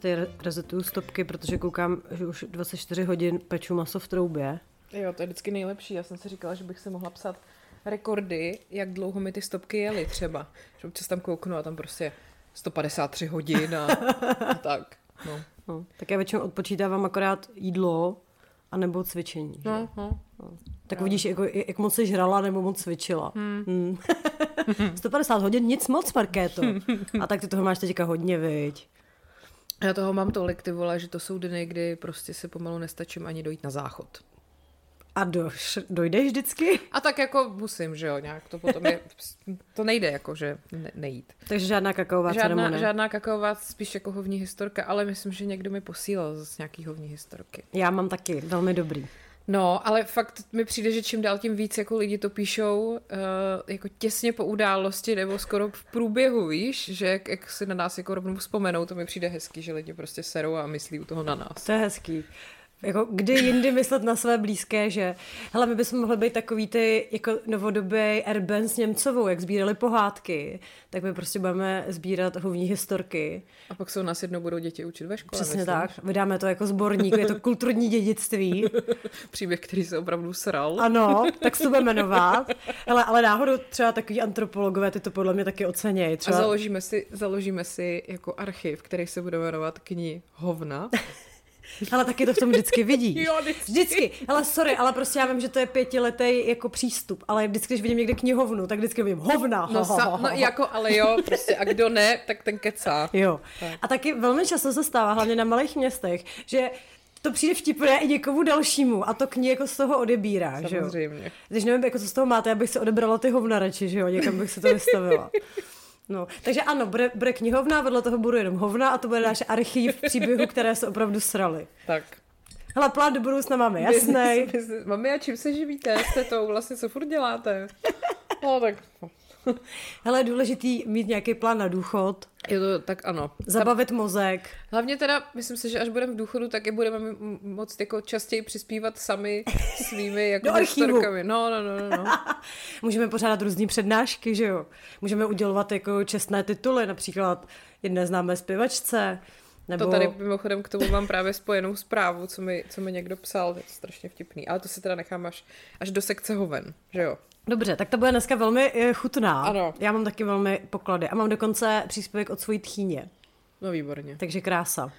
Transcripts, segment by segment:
Ty rezetuju stopky, protože koukám, že už 24 hodin peču maso v troubě. Jo, to je vždycky nejlepší. Já jsem si říkala, že bych se mohla psat rekordy, jak dlouho mi ty stopky jely třeba. Že občas tam kouknu a tam prostě 153 hodin a, a tak. No. No, tak já většinou odpočítávám akorát jídlo a nebo cvičení. Že? No, no. No. Tak no. vidíš, jako, jak moc jsi žrala nebo moc cvičila. Hmm. Hmm. 150 hodin, nic moc, Markéto. A tak ty toho máš teďka hodně, viď? Já toho mám tolik, ty vole, že to jsou dny, kdy prostě se pomalu nestačím ani dojít na záchod. A doš, dojdeš vždycky? A tak jako musím, že jo, nějak to potom je, to nejde jako, že ne, nejít. Takže žádná kakaová žádná, ceremonie. žádná kakaová, spíš jako hovní historka, ale myslím, že někdo mi posílal zase nějaký hovní historky. Já mám taky, velmi dobrý. No, ale fakt mi přijde, že čím dál tím víc jako lidi to píšou uh, jako těsně po události nebo skoro v průběhu, víš, že jak, jak si na nás jako rovnou vzpomenou, to mi přijde hezký, že lidi prostě serou a myslí u toho na nás. To je hezký. Jako kdy jindy myslet na své blízké, že hele, my bychom mohli být takový ty jako novodobý Erben s Němcovou, jak sbírali pohádky, tak my prostě budeme sbírat hovní historky. A pak se u nás jednou budou děti učit ve škole. Přesně myslím. tak, vydáme to jako sborník, je to kulturní dědictví. Příběh, který se opravdu sral. Ano, tak se to bude jmenovat. Hele, ale náhodou třeba takový antropologové ty to podle mě taky ocenějí. Třeba... A založíme si, založíme si jako archiv, který se bude jmenovat knihy Hovna. Ale taky to v tom vždycky vidí. Jo, vždycky. vždycky. Ale sorry, ale prostě já vím, že to je pětiletý jako přístup, ale vždycky, když vidím někde knihovnu, tak vždycky vidím hovna. No, sa, no jako, ale jo, prostě a kdo ne, tak ten kecá. Jo. A taky velmi často se stává, hlavně na malých městech, že to přijde vtipné i někomu dalšímu a to knihy jako z toho odebírá, že jo? Samozřejmě. Když nevím, jako co z toho máte, abych se odebrala ty hovna radši, že jo? Někam bych se to vystavila. No, takže ano, bude, bude knihovna, vedle toho bude jenom hovna a to bude náš archiv příběhů, které se opravdu sraly. Tak. Hele, plán do budoucna máme jasný. Mami, a čím se živíte? Jste to vlastně, co furt děláte? No, tak... Hele, je důležitý mít nějaký plán na důchod. Je to tak ano. Zabavit mozek. Hlavně teda, myslím si, že až budeme v důchodu, tak je budeme moc jako častěji přispívat sami svými jako Do archivu. No, no, no, no, no. Můžeme pořádat různé přednášky, že jo? Můžeme udělovat jako čestné tituly, například jedné známé zpěvačce. Nebo... To tady mimochodem k tomu mám právě spojenou zprávu, co mi, co mi někdo psal, to je strašně vtipný. Ale to si teda nechám až, až do sekce hoven, že jo? Dobře, tak to bude dneska velmi eh, chutná. Ano. Já mám taky velmi poklady. A mám dokonce příspěvek od svojí tchýně. No výborně. Takže krása. Uh,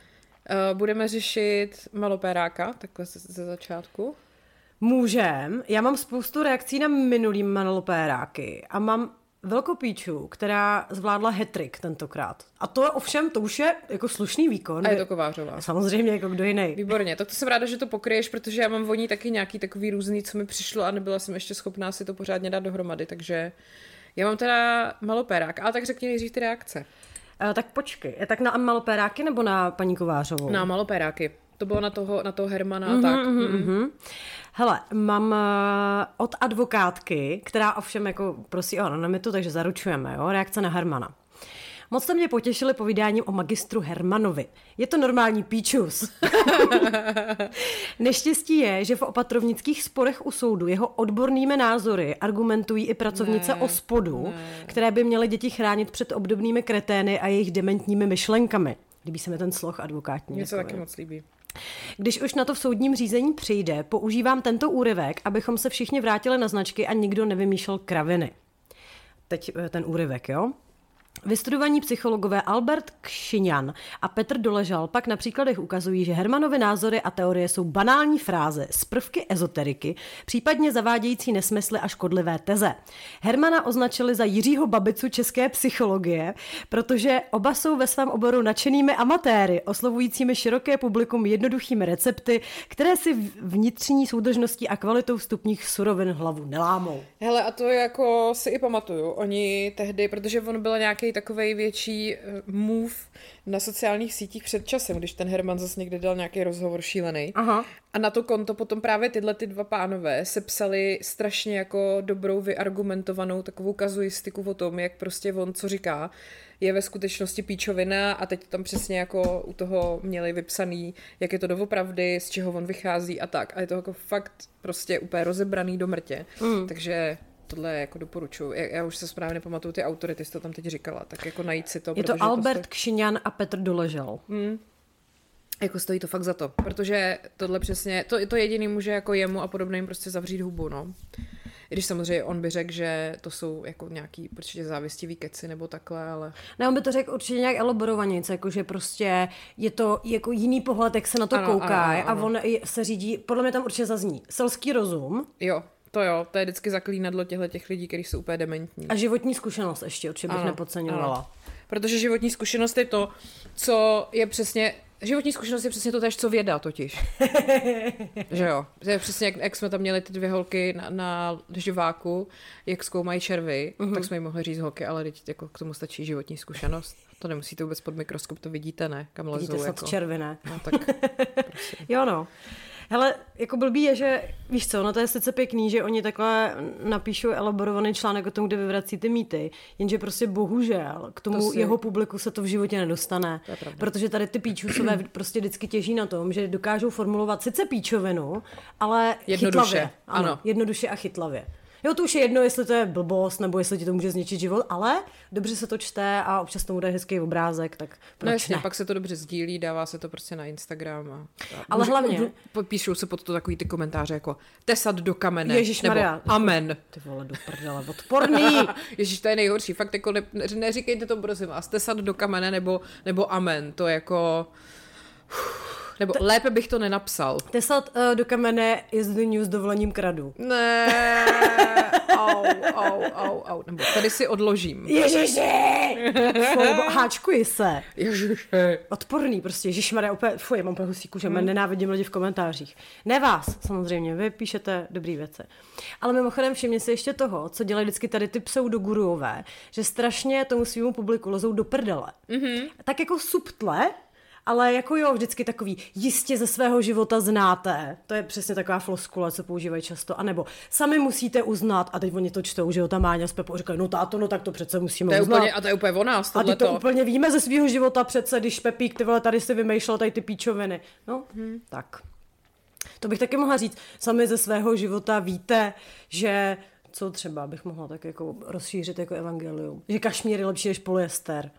budeme řešit malopéráka, takhle ze, ze začátku. Můžem. Já mám spoustu reakcí na minulý manolopéráky a mám velkou píču, která zvládla hetrik tentokrát. A to je ovšem, to už je jako slušný výkon. A je to Kovářová. Samozřejmě, jako kdo jiný. Výborně, tak to jsem ráda, že to pokryješ, protože já mám voní taky nějaký takový různý, co mi přišlo a nebyla jsem ještě schopná si to pořádně dát dohromady, takže já mám teda malopérák, ale tak řekni nejdřív ty reakce. Uh, tak počkej, je tak na malopéráky nebo na paní Kovářovou? Na malopéráky. To bylo na toho, na toho Hermana a Mhm, tak. mhm, Mm. mhm. Hele, mám eh, od advokátky, která ovšem jako prosí o anonymitu, takže zaručujeme, jo, reakce na Hermana. Moc jste mě potěšili povídáním o magistru Hermanovi. Je to normální píčus. Neštěstí je, že v opatrovnických sporech u soudu jeho odbornými názory argumentují i pracovnice Ne, ospodu, ne. které by měly děti chránit před obdobnými kretény a jejich dementními myšlenkami. Líbí se mi ten sloh advokátní. Mně se taky moc líbí. Když už na to v soudním řízení přijde, používám tento úryvek, abychom se všichni vrátili na značky a nikdo nevymýšlel kraviny. Teď eh, ten úryvek, jo? Vystudovaní psychologové Albert Kšiňan a Petr Doležal pak na příkladech ukazují, že Hermanovy názory a teorie jsou banální fráze z prvky ezoteriky, případně zavádějící nesmysly a škodlivé teze. Hermana označili za Jiřího Babicu české psychologie, protože oba jsou ve svém oboru nadšenými amatéry, oslovujícími široké publikum jednoduchými recepty, které si vnitřní soudržností a kvalitou vstupních surovin hlavu nelámou. Hele, a to jako si i pamatuju. Oni tehdy, protože on byl nějaký nějaký takový větší eh, move na sociálních sítích před časem, když ten Herman zase někde dal nějaký rozhovor šílený. Aha. A na to konto potom právě tyhle ty dva pánové sepsali strašně jako dobrou vyargumentovanou takovou kazuistiku o tom, jak prostě on co říká, je ve skutečnosti píčovina a teď tam přesně jako u toho měli vypsaný, jak je to doopravdy, z čeho on vychází a tak. A je to jako fakt prostě úplně rozebraný do mrtě. Mm. Takže tohle jako doporučuji. Já, já už se správně pamatuju ty autory, ty jsi to tam teď říkala, tak jako najít si to. Je to Albert to Kšiňan a Petr Doležel. Hmm. Jako stojí to fakt za to, protože tohle přesně, to, to jediný může jako jemu a podobným prostě zavřít hubu, no. I když samozřejmě on by řekl, že to jsou jako nějaký určitě závistivý keci nebo takhle, ale... Ne, on by to řekl určitě nějak elaborovanějc, jakože prostě je to jako jiný pohled, jak se na to ano, kouká ano, ano, ano. a on se řídí, podle mě tam určitě zazní, selský rozum. Jo, to jo, to je vždycky zaklínadlo těchto těch lidí, kteří jsou úplně dementní. A životní zkušenost ještě, určitě bych ano, nepodceňovala. Ano. Protože životní zkušenost je to, co je přesně Životní zkušenost je přesně to tež, co věda totiž. že jo. Že přesně, jak, jak, jsme tam měli ty dvě holky na, na živáku, jak zkoumají červy, uh-huh. tak jsme jim mohli říct holky, ale teď jako k tomu stačí životní zkušenost. To nemusíte vůbec pod mikroskop, to vidíte, ne? Kam vidíte lezou. Jako... červy, ne? No tak, jo no. Hele, jako blbý je, že víš co, no to je sice pěkný, že oni takhle napíšou elaborovaný článek o tom, kde vyvrací ty mýty, jenže prostě bohužel k tomu to si... jeho publiku se to v životě nedostane. To protože tady ty píčusové prostě vždycky těží na tom, že dokážou formulovat sice píčovinu, ale jednoduše. chytlavě. Ano, ano. Jednoduše a chytlavě. Jo, to už je jedno, jestli to je blbost, nebo jestli ti to může zničit život, ale dobře se to čte a občas tomu daje hezký obrázek, tak proč no jasně, ne? pak se to dobře sdílí, dává se to prostě na Instagram. A, a ale může, hlavně... Píšou se pod to takový ty komentáře jako tesat do kamene, Ježíš nebo Maria. amen. Ty vole, do prdele, odporný. Ježíš, to je nejhorší, fakt jako ne, neříkejte to prosím vás, tesat do kamene nebo, nebo amen, to je jako... Uf nebo T- lépe bych to nenapsal. Tesat uh, do kamene is the news dovolením kradu. Ne, au, au, au, au. Nebo tady si odložím. Ježiši! Fuj, háčkuji se. Ježiši. Odporný prostě, ježišmarja, úplně, fuj, mám husí kůže, hmm. nenávidím lidi v komentářích. Ne vás, samozřejmě, vy píšete dobrý věci. Ale mimochodem všimně si ještě toho, co dělají vždycky tady ty pseudoguruové, že strašně tomu svýmu publiku lezou do prdele. Mm-hmm. Tak jako subtle, ale jako jo, vždycky takový, jistě ze svého života znáte. To je přesně taková floskula, co používají často. A nebo sami musíte uznat, a teď oni to čtou, že jo, ta Máňa s Pepou říkají, no táto, no tak to přece musíme to je uznat. Úplně, a to je úplně o nás, A ty to úplně víme ze svého života přece, když Pepík, ty vole, tady si vymýšlel tady ty píčoviny. No, hmm. tak. To bych taky mohla říct. Sami ze svého života víte, že co třeba bych mohla tak jako rozšířit jako evangelium. Že kašmír je lepší než polyester.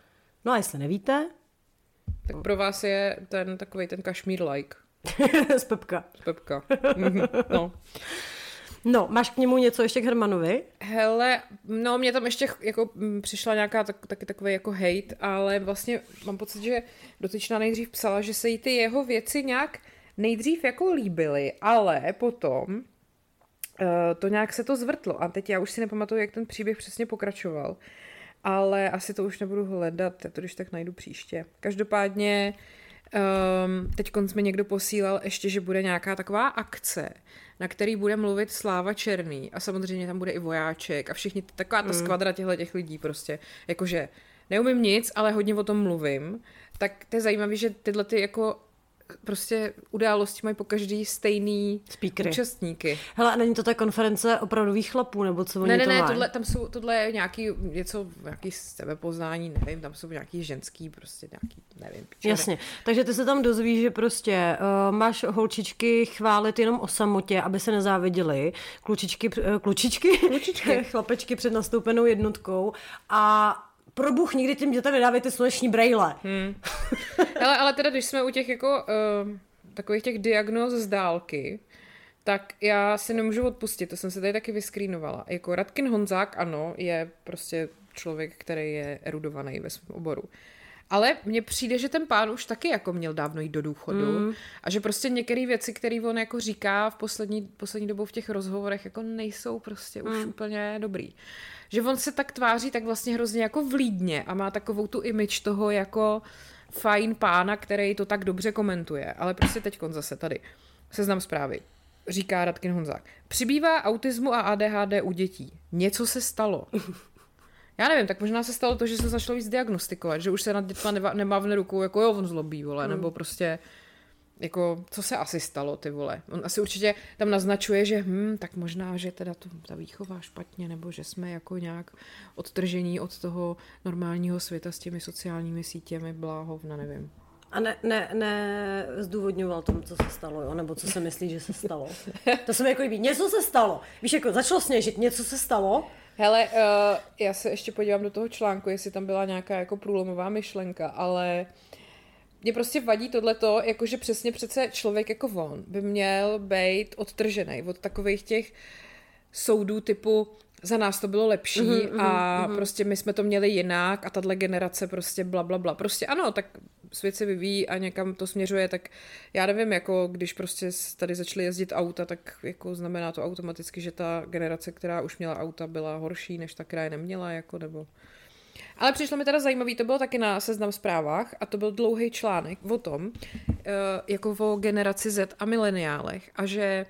No a jestli nevíte, tak pro vás je ten takový ten kašmír like. Z Pepka. Z Pepka. no. No, máš k němu něco ještě k Hermanovi? Hele, no mě tam ještě jako přišla nějaká tak, taky takový jako hate, ale vlastně mám pocit, že dotyčná nejdřív psala, že se jí ty jeho věci nějak nejdřív jako líbily, ale potom uh, to nějak se to zvrtlo a teď já už si nepamatuju, jak ten příběh přesně pokračoval ale asi to už nebudu hledat, já to když tak najdu příště. Každopádně um, teď mi někdo posílal ještě, že bude nějaká taková akce, na který bude mluvit Sláva Černý a samozřejmě tam bude i vojáček a všichni, taková ta mm. skvadra těchto těch lidí prostě, jakože neumím nic, ale hodně o tom mluvím, tak to je zajímavé, že tyhle ty jako prostě události mají po každý stejný Speakery. účastníky. Hele, a není to ta konference opravdových chlapů, nebo co oni ne, ne, to ne, tohle, tam jsou, tohle je nějaký něco, nějaký sebepoznání, nevím, tam jsou nějaký ženský, prostě nějaký, nevím. Pičové. Jasně, takže ty se tam dozvíš, že prostě uh, máš holčičky chválit jenom o samotě, aby se nezáviděli, klučičky, uh, klučičky, klučičky. chlapečky před nastoupenou jednotkou a pro Bůh nikdy těm dětem nedávejte sluneční brejle. Hmm. ale, ale teda, když jsme u těch jako uh, takových těch diagnóz z dálky, tak já si nemůžu odpustit, to jsem se tady taky vyskrýnovala. Jako Radkin Honzák, ano, je prostě člověk, který je erudovaný ve svém oboru. Ale mně přijde, že ten pán už taky jako měl dávno jít do důchodu mm. a že prostě některé věci, které on jako říká v poslední, poslední dobou v těch rozhovorech, jako nejsou prostě mm. už úplně dobrý že on se tak tváří tak vlastně hrozně jako vlídně a má takovou tu image toho jako fajn pána, který to tak dobře komentuje. Ale prostě teď zase tady. Seznam zprávy. Říká Radkin Honzák. Přibývá autismu a ADHD u dětí. Něco se stalo. Já nevím, tak možná se stalo to, že se začalo víc diagnostikovat, že už se nad dětma nemá, nemávne rukou, jako jo, on zlobí, vole, nebo prostě jako, co se asi stalo, ty vole. On asi určitě tam naznačuje, že hm, tak možná, že teda to, ta výchova špatně, nebo že jsme jako nějak odtržení od toho normálního světa s těmi sociálními sítěmi, bláhovna, nevím. A ne, ne, ne zdůvodňoval tomu, co se stalo, jo? nebo co se myslí, že se stalo. To se mi jako líbí. Něco se stalo. Víš, jako začalo sněžit, něco se stalo. Hele, uh, já se ještě podívám do toho článku, jestli tam byla nějaká jako průlomová myšlenka, ale mě prostě vadí tohleto, jakože přesně přece člověk jako on by měl být odtržený od takových těch soudů typu za nás to bylo lepší mm-hmm, a mm-hmm. prostě my jsme to měli jinak a tahle generace prostě bla, bla, bla. Prostě ano, tak svět se vyvíjí a někam to směřuje, tak já nevím, jako když prostě tady začaly jezdit auta, tak jako znamená to automaticky, že ta generace, která už měla auta, byla horší, než ta, která je neměla, jako nebo... Ale přišlo mi teda zajímavý, to bylo taky na seznam zprávách a to byl dlouhý článek o tom, eh, jako o generaci Z a mileniálech a že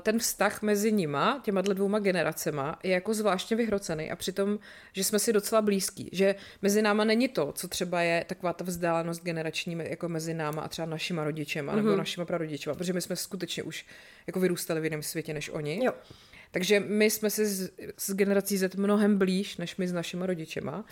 ten vztah mezi nima, těma dvěma generacema, je jako zvláštně vyhrocený a přitom, že jsme si docela blízký, že mezi náma není to, co třeba je taková ta vzdálenost generační jako mezi náma a třeba našima rodičema mm-hmm. nebo mhm. našima prarodičema, protože my jsme skutečně už jako vyrůstali v jiném světě než oni. Jo. Takže my jsme si s, s generací Z mnohem blíž, než my s našimi rodičema.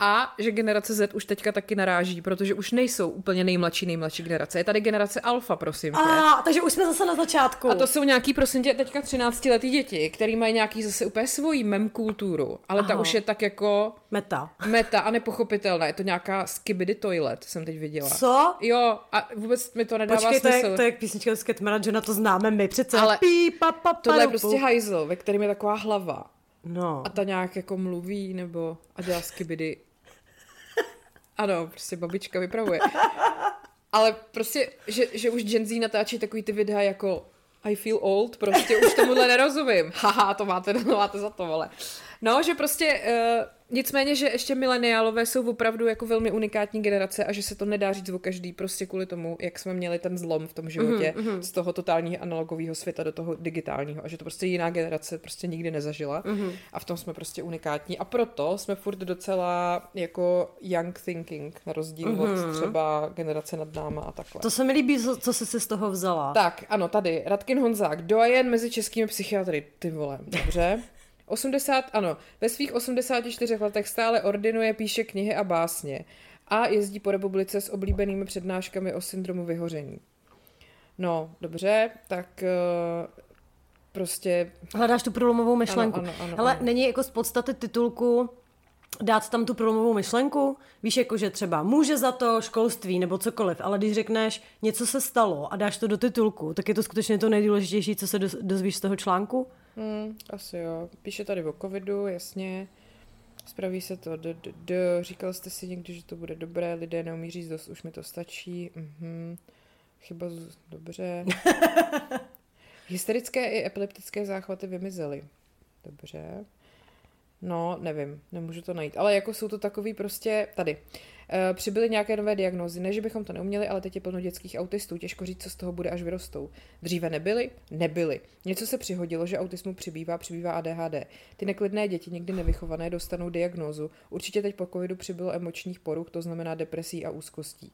A že generace Z už teďka taky naráží, protože už nejsou úplně nejmladší, nejmladší generace. Je tady generace alfa, prosím tě. A, takže už jsme zase na začátku. A to jsou nějaký, prosím tě, teďka 13 letý děti, který mají nějaký zase úplně svoji mem kulturu, ale Aha. ta už je tak jako... Meta. Meta a nepochopitelná. Je to nějaká skibidi toilet, jsem teď viděla. Co? Jo, a vůbec mi to nedává Počkej, smysl. To je, to je písnička z Catmana Johna, to známe my přece. Ale Pí, pa, pa, tohle je prostě hajzl, ve kterém je taková hlava. No. A ta nějak jako mluví, nebo a dělá skibidi. Ano, prostě babička vypravuje. Ale prostě, že, že už Gen Z natáčí takový ty videa jako I feel old, prostě už tomuhle nerozumím. Haha, to máte, to máte za to, vole. No, že prostě uh, Nicméně, že ještě mileniálové jsou opravdu jako velmi unikátní generace a že se to nedá říct o každý prostě kvůli tomu, jak jsme měli ten zlom v tom životě mm-hmm. z toho totálního analogového světa do toho digitálního a že to prostě jiná generace prostě nikdy nezažila mm-hmm. a v tom jsme prostě unikátní a proto jsme furt docela jako young thinking na rozdíl mm-hmm. od třeba generace nad náma a takhle. To se mi líbí, co jsi si z toho vzala. Tak, ano, tady, Radkin Honzák, dojen mezi českými psychiatry, ty vole, dobře. 80, ano, ve svých 84 letech stále ordinuje, píše knihy a básně a jezdí po republice s oblíbenými přednáškami o syndromu vyhoření. No, dobře, tak uh, prostě... Hledáš tu průlomovou myšlenku. Ano, ano, ano, Hele, ano. není jako z podstaty titulku dát tam tu průlomovou myšlenku? Víš, jako že třeba může za to školství nebo cokoliv, ale když řekneš něco se stalo a dáš to do titulku, tak je to skutečně to nejdůležitější, co se dozvíš z toho článku? Hmm, asi jo. Píše tady o covidu, jasně. Spraví se to, d, d, d, říkal jste si někdy, že to bude dobré, lidé neumí říct dost, už mi to stačí. Mhm. Chyba, z... dobře. Hysterické i epileptické záchvaty vymizely. Dobře. No, nevím, nemůžu to najít. Ale jako jsou to takový prostě tady. E, přibyly nějaké nové diagnózy. Ne, že bychom to neuměli, ale teď je plno dětských autistů. Těžko říct, co z toho bude, až vyrostou. Dříve nebyly? Nebyly. Něco se přihodilo, že autismu přibývá, přibývá ADHD. Ty neklidné děti, někdy nevychované, dostanou diagnózu. Určitě teď po covidu přibylo emočních poruch, to znamená depresí a úzkostí.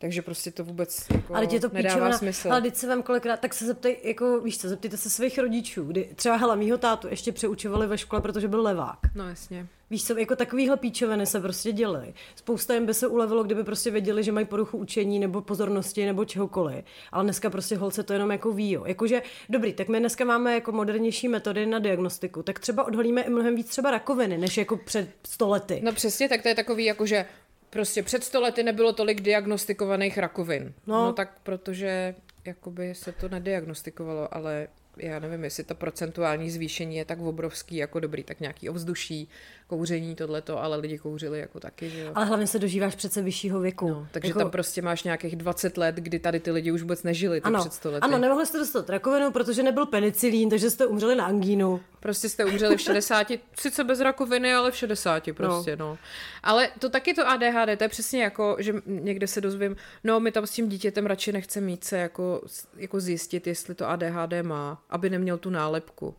Takže prostě to vůbec jako ale tě to nedává píčovina, smysl. Ale teď se vám kolikrát, tak se zeptej, jako víš co, zeptejte se svých rodičů, kdy třeba hele, mýho tátu ještě přeučovali ve škole, protože byl levák. No jasně. Víš co, jako takovýhle píčoviny se prostě děly. Spousta jim by se ulevilo, kdyby prostě věděli, že mají poruchu učení nebo pozornosti nebo čehokoliv. Ale dneska prostě holce to jenom jako ví. Jo. Jakože, dobrý, tak my dneska máme jako modernější metody na diagnostiku, tak třeba odhalíme i mnohem víc třeba rakoviny, než jako před stolety. No přesně, tak to je takový jako, že Prostě před stolety nebylo tolik diagnostikovaných rakovin. No, no tak protože jakoby se to nediagnostikovalo, ale já nevím, jestli to procentuální zvýšení je tak obrovský, jako dobrý, tak nějaký ovzduší, kouření, tohleto, ale lidi kouřili jako taky, že jo. Ale hlavně se dožíváš přece vyššího věku. No, takže jako... tam prostě máš nějakých 20 let, kdy tady ty lidi už vůbec nežili, ano, před stolety. Ano, nemohli jste dostat rakovinu, protože nebyl penicilín, takže jste umřeli na angínu. Prostě jste umřeli v 60, sice bez rakoviny, ale v 60 prostě, no. no. Ale to taky to ADHD, to je přesně jako, že někde se dozvím, no my tam s tím dítětem radši nechce mít se jako, jako zjistit, jestli to ADHD má, aby neměl tu nálepku.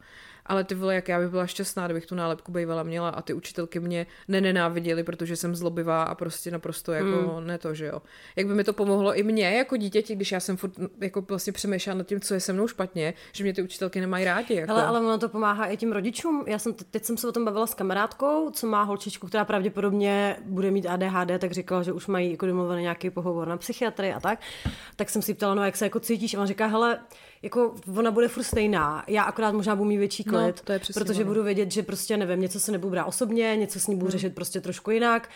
Ale ty vole, jak já bych byla šťastná, kdybych tu nálepku bývala měla a ty učitelky mě nenenáviděly, protože jsem zlobivá a prostě naprosto jako mm. ne to, že jo. Jak by mi to pomohlo i mě jako dítěti, když já jsem furt jako vlastně přemýšlela nad tím, co je se mnou špatně, že mě ty učitelky nemají rádi. Jako. Hele, ale ono to pomáhá i tím rodičům. Já jsem teď jsem se o tom bavila s kamarádkou, co má holčičku, která pravděpodobně bude mít ADHD, tak říkala, že už mají jako domluvený nějaký pohovor na psychiatrii a tak. Tak jsem si ptala, no jak se jako cítíš? A on říká, hele, jako ona bude furt stejná. Já akorát možná budu mít větší klid, no, to je protože ono. budu vědět, že prostě nevím, něco se nebudu brát osobně, něco s ní budu hmm. řešit prostě trošku jinak.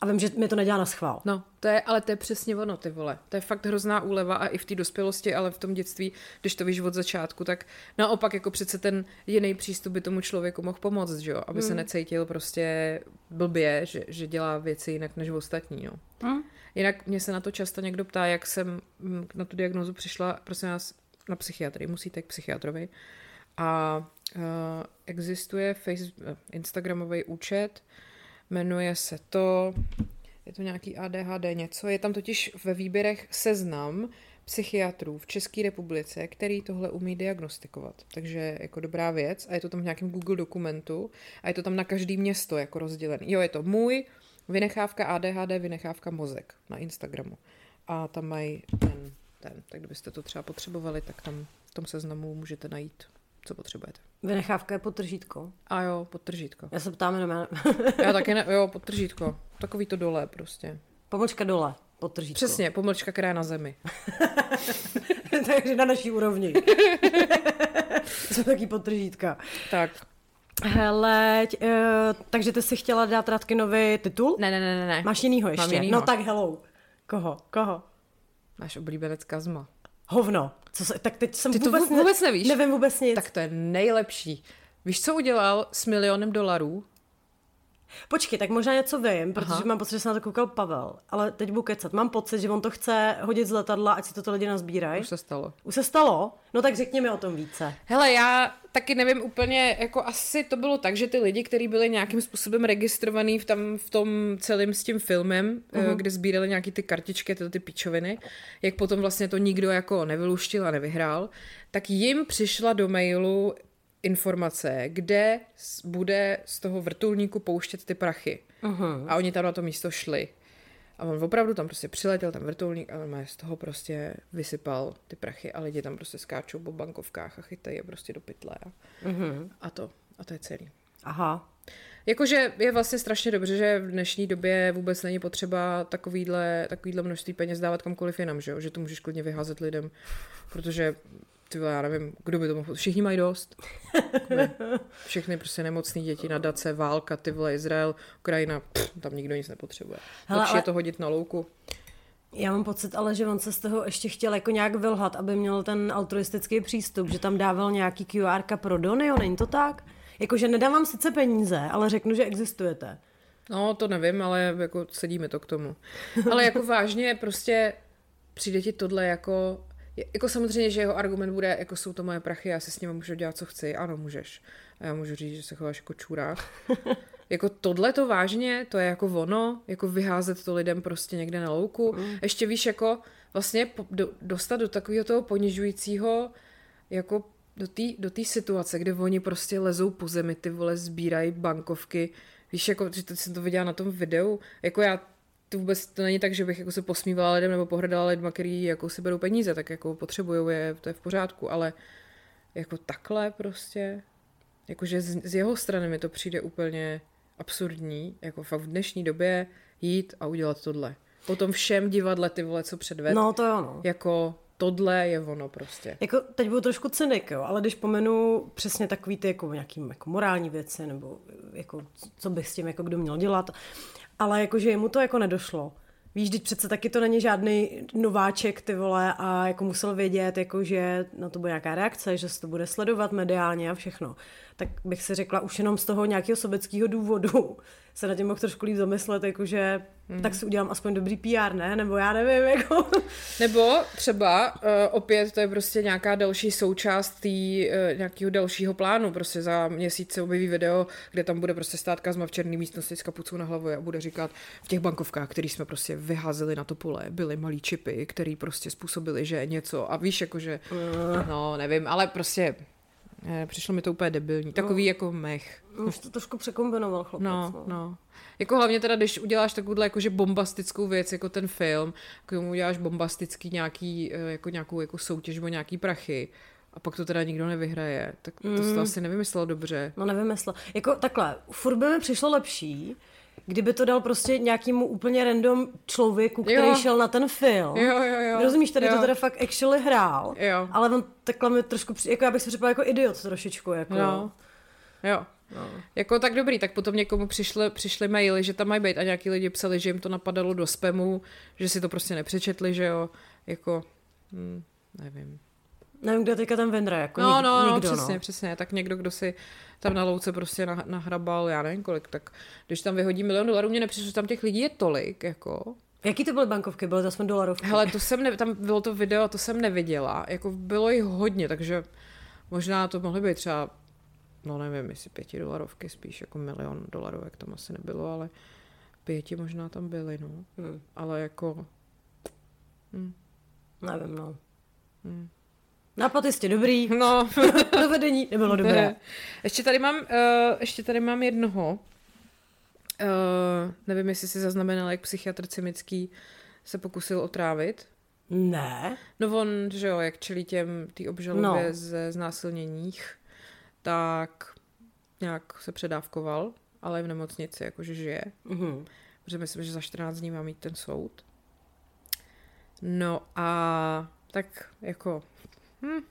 A vím, že mi to nedělá na schvál. No, to je, ale to je přesně ono, ty vole. To je fakt hrozná úleva a i v té dospělosti, ale v tom dětství, když to víš od začátku, tak naopak jako přece ten jiný přístup by tomu člověku mohl pomoct, že jo? Aby hmm. se necítil prostě blbě, že, že dělá věci jinak než ostatní, jo. Hmm. Jinak mě se na to často někdo ptá, jak jsem mm, na tu diagnozu přišla, prosím vás, na psychiatrii, musíte k psychiatrovi. A uh, existuje Facebook, eh, Instagramový účet, jmenuje se to, je to nějaký ADHD něco, je tam totiž ve výběrech seznam psychiatrů v České republice, který tohle umí diagnostikovat. Takže jako dobrá věc a je to tam v nějakém Google dokumentu a je to tam na každý město jako rozdělený. Jo, je to můj, vynechávka ADHD, vynechávka mozek na Instagramu. A tam mají ten ten. Tak kdybyste to třeba potřebovali, tak tam v tom seznamu můžete najít, co potřebujete. Vynechávka je podtržítko. A jo, podtržítko. Já se ptám jenom. Já taky ne, jo, podtržítko. Takový to dole prostě. Pomlčka dole, podtržítko. Přesně, pomlčka, která je na zemi. Takže na naší úrovni. Jsou taky podtržítka. Tak. Hele, uh, takže ty jsi chtěla dát Radkinovi titul? Ne, ne, ne, ne. Máš jinýho ještě? Jinýho. No tak hello. Koho? Koho? Náš oblíbenec Kazma. Hovno. Co se, tak teď jsem Ty vůbec, to vůbec nevíš? Nevím vůbec nic. Tak to je nejlepší. Víš, co udělal s milionem dolarů? Počkej, tak možná něco vím, protože Aha. mám pocit, že se na to koukal Pavel, ale teď budu kecat. Mám pocit, že on to chce hodit z letadla, ať si to lidi nazbírají. Už se stalo. Už se stalo? No tak řekni mi o tom více. Hele, já taky nevím úplně, jako asi to bylo tak, že ty lidi, kteří byli nějakým způsobem registrovaný v, tam, v tom celém s tím filmem, uh-huh. kde sbírali nějaký ty kartičky, tyto ty pičoviny, jak potom vlastně to nikdo jako nevyluštil a nevyhrál, tak jim přišla do mailu informace, kde bude z toho vrtulníku pouštět ty prachy. Uh-huh. A oni tam na to místo šli. A on opravdu tam prostě přiletěl ten vrtulník a on z toho prostě vysypal ty prachy a lidi tam prostě skáčou po bankovkách a chytají je prostě do pytle. A, a to. A to je celý. Aha. Jakože je vlastně strašně dobře, že v dnešní době vůbec není potřeba takovýhle, takovýhle množství peněz dávat kamkoliv jinam, že, jo? že to můžeš klidně vyházet lidem, protože ty já nevím, kdo by to mohl, všichni mají dost. Všechny prostě nemocné děti, nadace, válka, ty vole, Izrael, Ukrajina, pff, tam nikdo nic nepotřebuje. Hele, Lepší ale... je to hodit na louku. Já mám pocit ale, že on se z toho ještě chtěl jako nějak vylhat, aby měl ten altruistický přístup, že tam dával nějaký QR pro dony, jo, není to tak? Jakože nedávám sice peníze, ale řeknu, že existujete. No, to nevím, ale jako sedíme to k tomu. Ale jako vážně prostě přijde ti tohle jako jako samozřejmě, že jeho argument bude, jako jsou to moje prachy, já si s nimi můžu dělat, co chci. Ano, můžeš. A já můžu říct, že se chováš jako čurák. jako tohle to vážně, to je jako ono, jako vyházet to lidem prostě někde na louku. Mm. Ještě víš, jako vlastně do, dostat do takového toho ponižujícího, jako do té do tý situace, kde oni prostě lezou po zemi, ty vole, sbírají bankovky. Víš, jako, že jsem to viděla na tom videu, jako já to vůbec to není tak, že bych jako se posmívala lidem nebo pohrdala lidma, který jako si berou peníze, tak jako potřebují je, to je v pořádku, ale jako takhle prostě, jakože z, z jeho strany mi to přijde úplně absurdní, jako fakt v dnešní době jít a udělat tohle. Potom všem divadle ty vole, co předved. No to je ono. Jako tohle je ono prostě. Jako teď budu trošku cynik, jo, ale když pomenu přesně takový ty jako nějaký jako morální věci, nebo jako co bych s tím jako kdo měl dělat, ale jakože jemu to jako nedošlo. Víš, teď přece taky to není žádný nováček, ty vole, a jako musel vědět, jako že na to bude nějaká reakce, že se to bude sledovat mediálně a všechno. Tak bych si řekla už jenom z toho nějakého sobeckého důvodu se na tím mohl trošku líp zamyslet, jakože Hmm. Tak si udělám aspoň dobrý PR, ne? Nebo já nevím, jako... Nebo třeba uh, opět to je prostě nějaká další součást tý, uh, nějakého dalšího plánu. Prostě za měsíc se objeví video, kde tam bude prostě stát Kazma v černé místnosti s kapucou na hlavě a bude říkat v těch bankovkách, které jsme prostě vyházeli na to pole, byly malý čipy, které prostě způsobily, že něco a víš, jakože, uh. no nevím, ale prostě přišlo mi to úplně debilní. Takový no. jako mech. Už to trošku překombinoval chlapec. No, no, no. Jako hlavně teda, když uděláš takovouhle jakože bombastickou věc, jako ten film, k tomu uděláš bombastický nějaký, eh, jako nějakou jako soutěž o nějaký prachy, a pak to teda nikdo nevyhraje, tak to mm. to asi nevymyslel dobře. No nevymyslel. Jako takhle, furt by mi přišlo lepší, kdyby to dal prostě nějakému úplně random člověku, který jo. šel na ten film. Jo, jo, jo. Rozumíš, tady jo. to teda fakt actually hrál. Jo. Ale on takhle mi trošku, jako já bych se připadal jako idiot trošičku. Jako. No. Jo. No. Jako tak dobrý, tak potom někomu přišly, přišly maily, že tam mají být a nějaký lidi psali, že jim to napadalo do spamu, že si to prostě nepřečetli, že jo, jako, hm, nevím. Nevím, kdo teďka tam vendra, jako no, nik, no, no, nikdo, přesně, no. přesně, tak někdo, kdo si tam na louce prostě nah, nahrabal, já nevím kolik, tak když tam vyhodí milion dolarů, mě nepřišlo, že tam těch lidí je tolik, jako. Jaký to byly bankovky? Byly to aspoň dolarovky? Hele, to jsem, ne, tam bylo to video, to jsem neviděla, jako bylo jich hodně, takže možná to mohly být třeba, no nevím, jestli pěti dolarovky, spíš jako milion dolarů, jak tam asi nebylo, ale pěti možná tam byly, no. Hmm. Ale jako... Hmm. Nevím, no. Hmm. Nápad jistě dobrý. No. Provedení nebylo dobré. Ještě tady mám, uh, ještě tady mám jednoho. Uh, nevím, jestli si zaznamenal, jak psychiatr Cimický se pokusil otrávit. Ne. No on, že jo, jak čelí těm tý obžalobě no. ze znásilněních, tak nějak se předávkoval, ale i v nemocnici, jakože žije. Mm-hmm. Protože myslím, že za 14 dní má mít ten soud. No a tak jako Hm.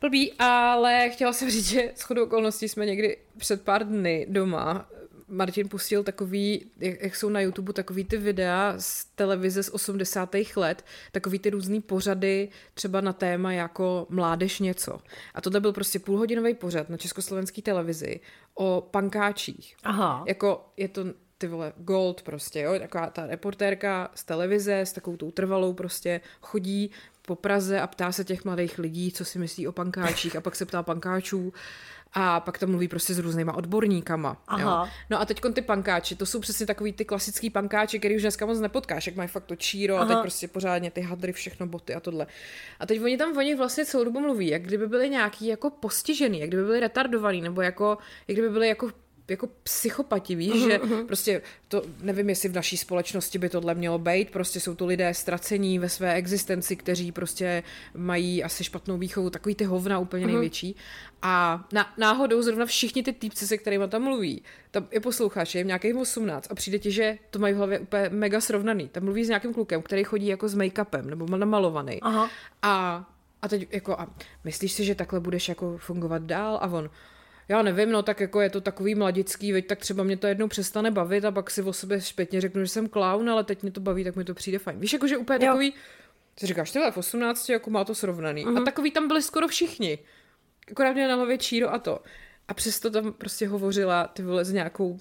Blbý, ale chtěla jsem říct, že shodou okolností jsme někdy před pár dny doma Martin pustil takový, jak, jak jsou na YouTube takový ty videa z televize z 80. let, takový ty různý pořady, třeba na téma jako mládež něco. A tohle byl prostě půlhodinový pořad na československé televizi o pankáčích. Aha. Jako je to ty vole, gold prostě, jo, taková ta reportérka z televize s takovou tou trvalou prostě chodí po Praze a ptá se těch mladých lidí, co si myslí o pankáčích a pak se ptá pankáčů a pak tam mluví prostě s různýma odborníkama. Aha. Jo. No a teď ty pankáči, to jsou přesně takový ty klasický pankáči, který už dneska moc nepotkáš, jak mají fakt to číro Aha. a teď prostě pořádně ty hadry, všechno boty a tohle. A teď oni tam o nich vlastně celou dobu mluví, jak kdyby byli nějaký jako postižený, jak kdyby byli retardovaný, nebo jako, jak kdyby byli jako jako psychopati, víš, uh-huh, že uh-huh. prostě to, nevím, jestli v naší společnosti by tohle mělo být, prostě jsou to lidé ztracení ve své existenci, kteří prostě mají asi špatnou výchovu, takový ty hovna úplně uh-huh. největší a na, náhodou zrovna všichni ty týpci, se kterými tam mluví, tam je posloucháš, je jim nějakých 18 a přijde ti, že to mají v hlavě úplně mega srovnaný. Tam mluví s nějakým klukem, který chodí jako s make-upem nebo namalovaný. Aha. A, a teď jako, a myslíš si, že takhle budeš jako fungovat dál? A on, já nevím, no tak jako je to takový mladický, veď tak třeba mě to jednou přestane bavit a pak si o sobě špětně řeknu, že jsem clown, ale teď mě to baví, tak mi to přijde fajn. Víš, jako že úplně jo. takový, ty říkáš, tyhle v 18, jako má to srovnaný. Mm-hmm. A takový tam byli skoro všichni. Akorát mě na hlavě číro a to. A přesto tam prostě hovořila ty vole s nějakou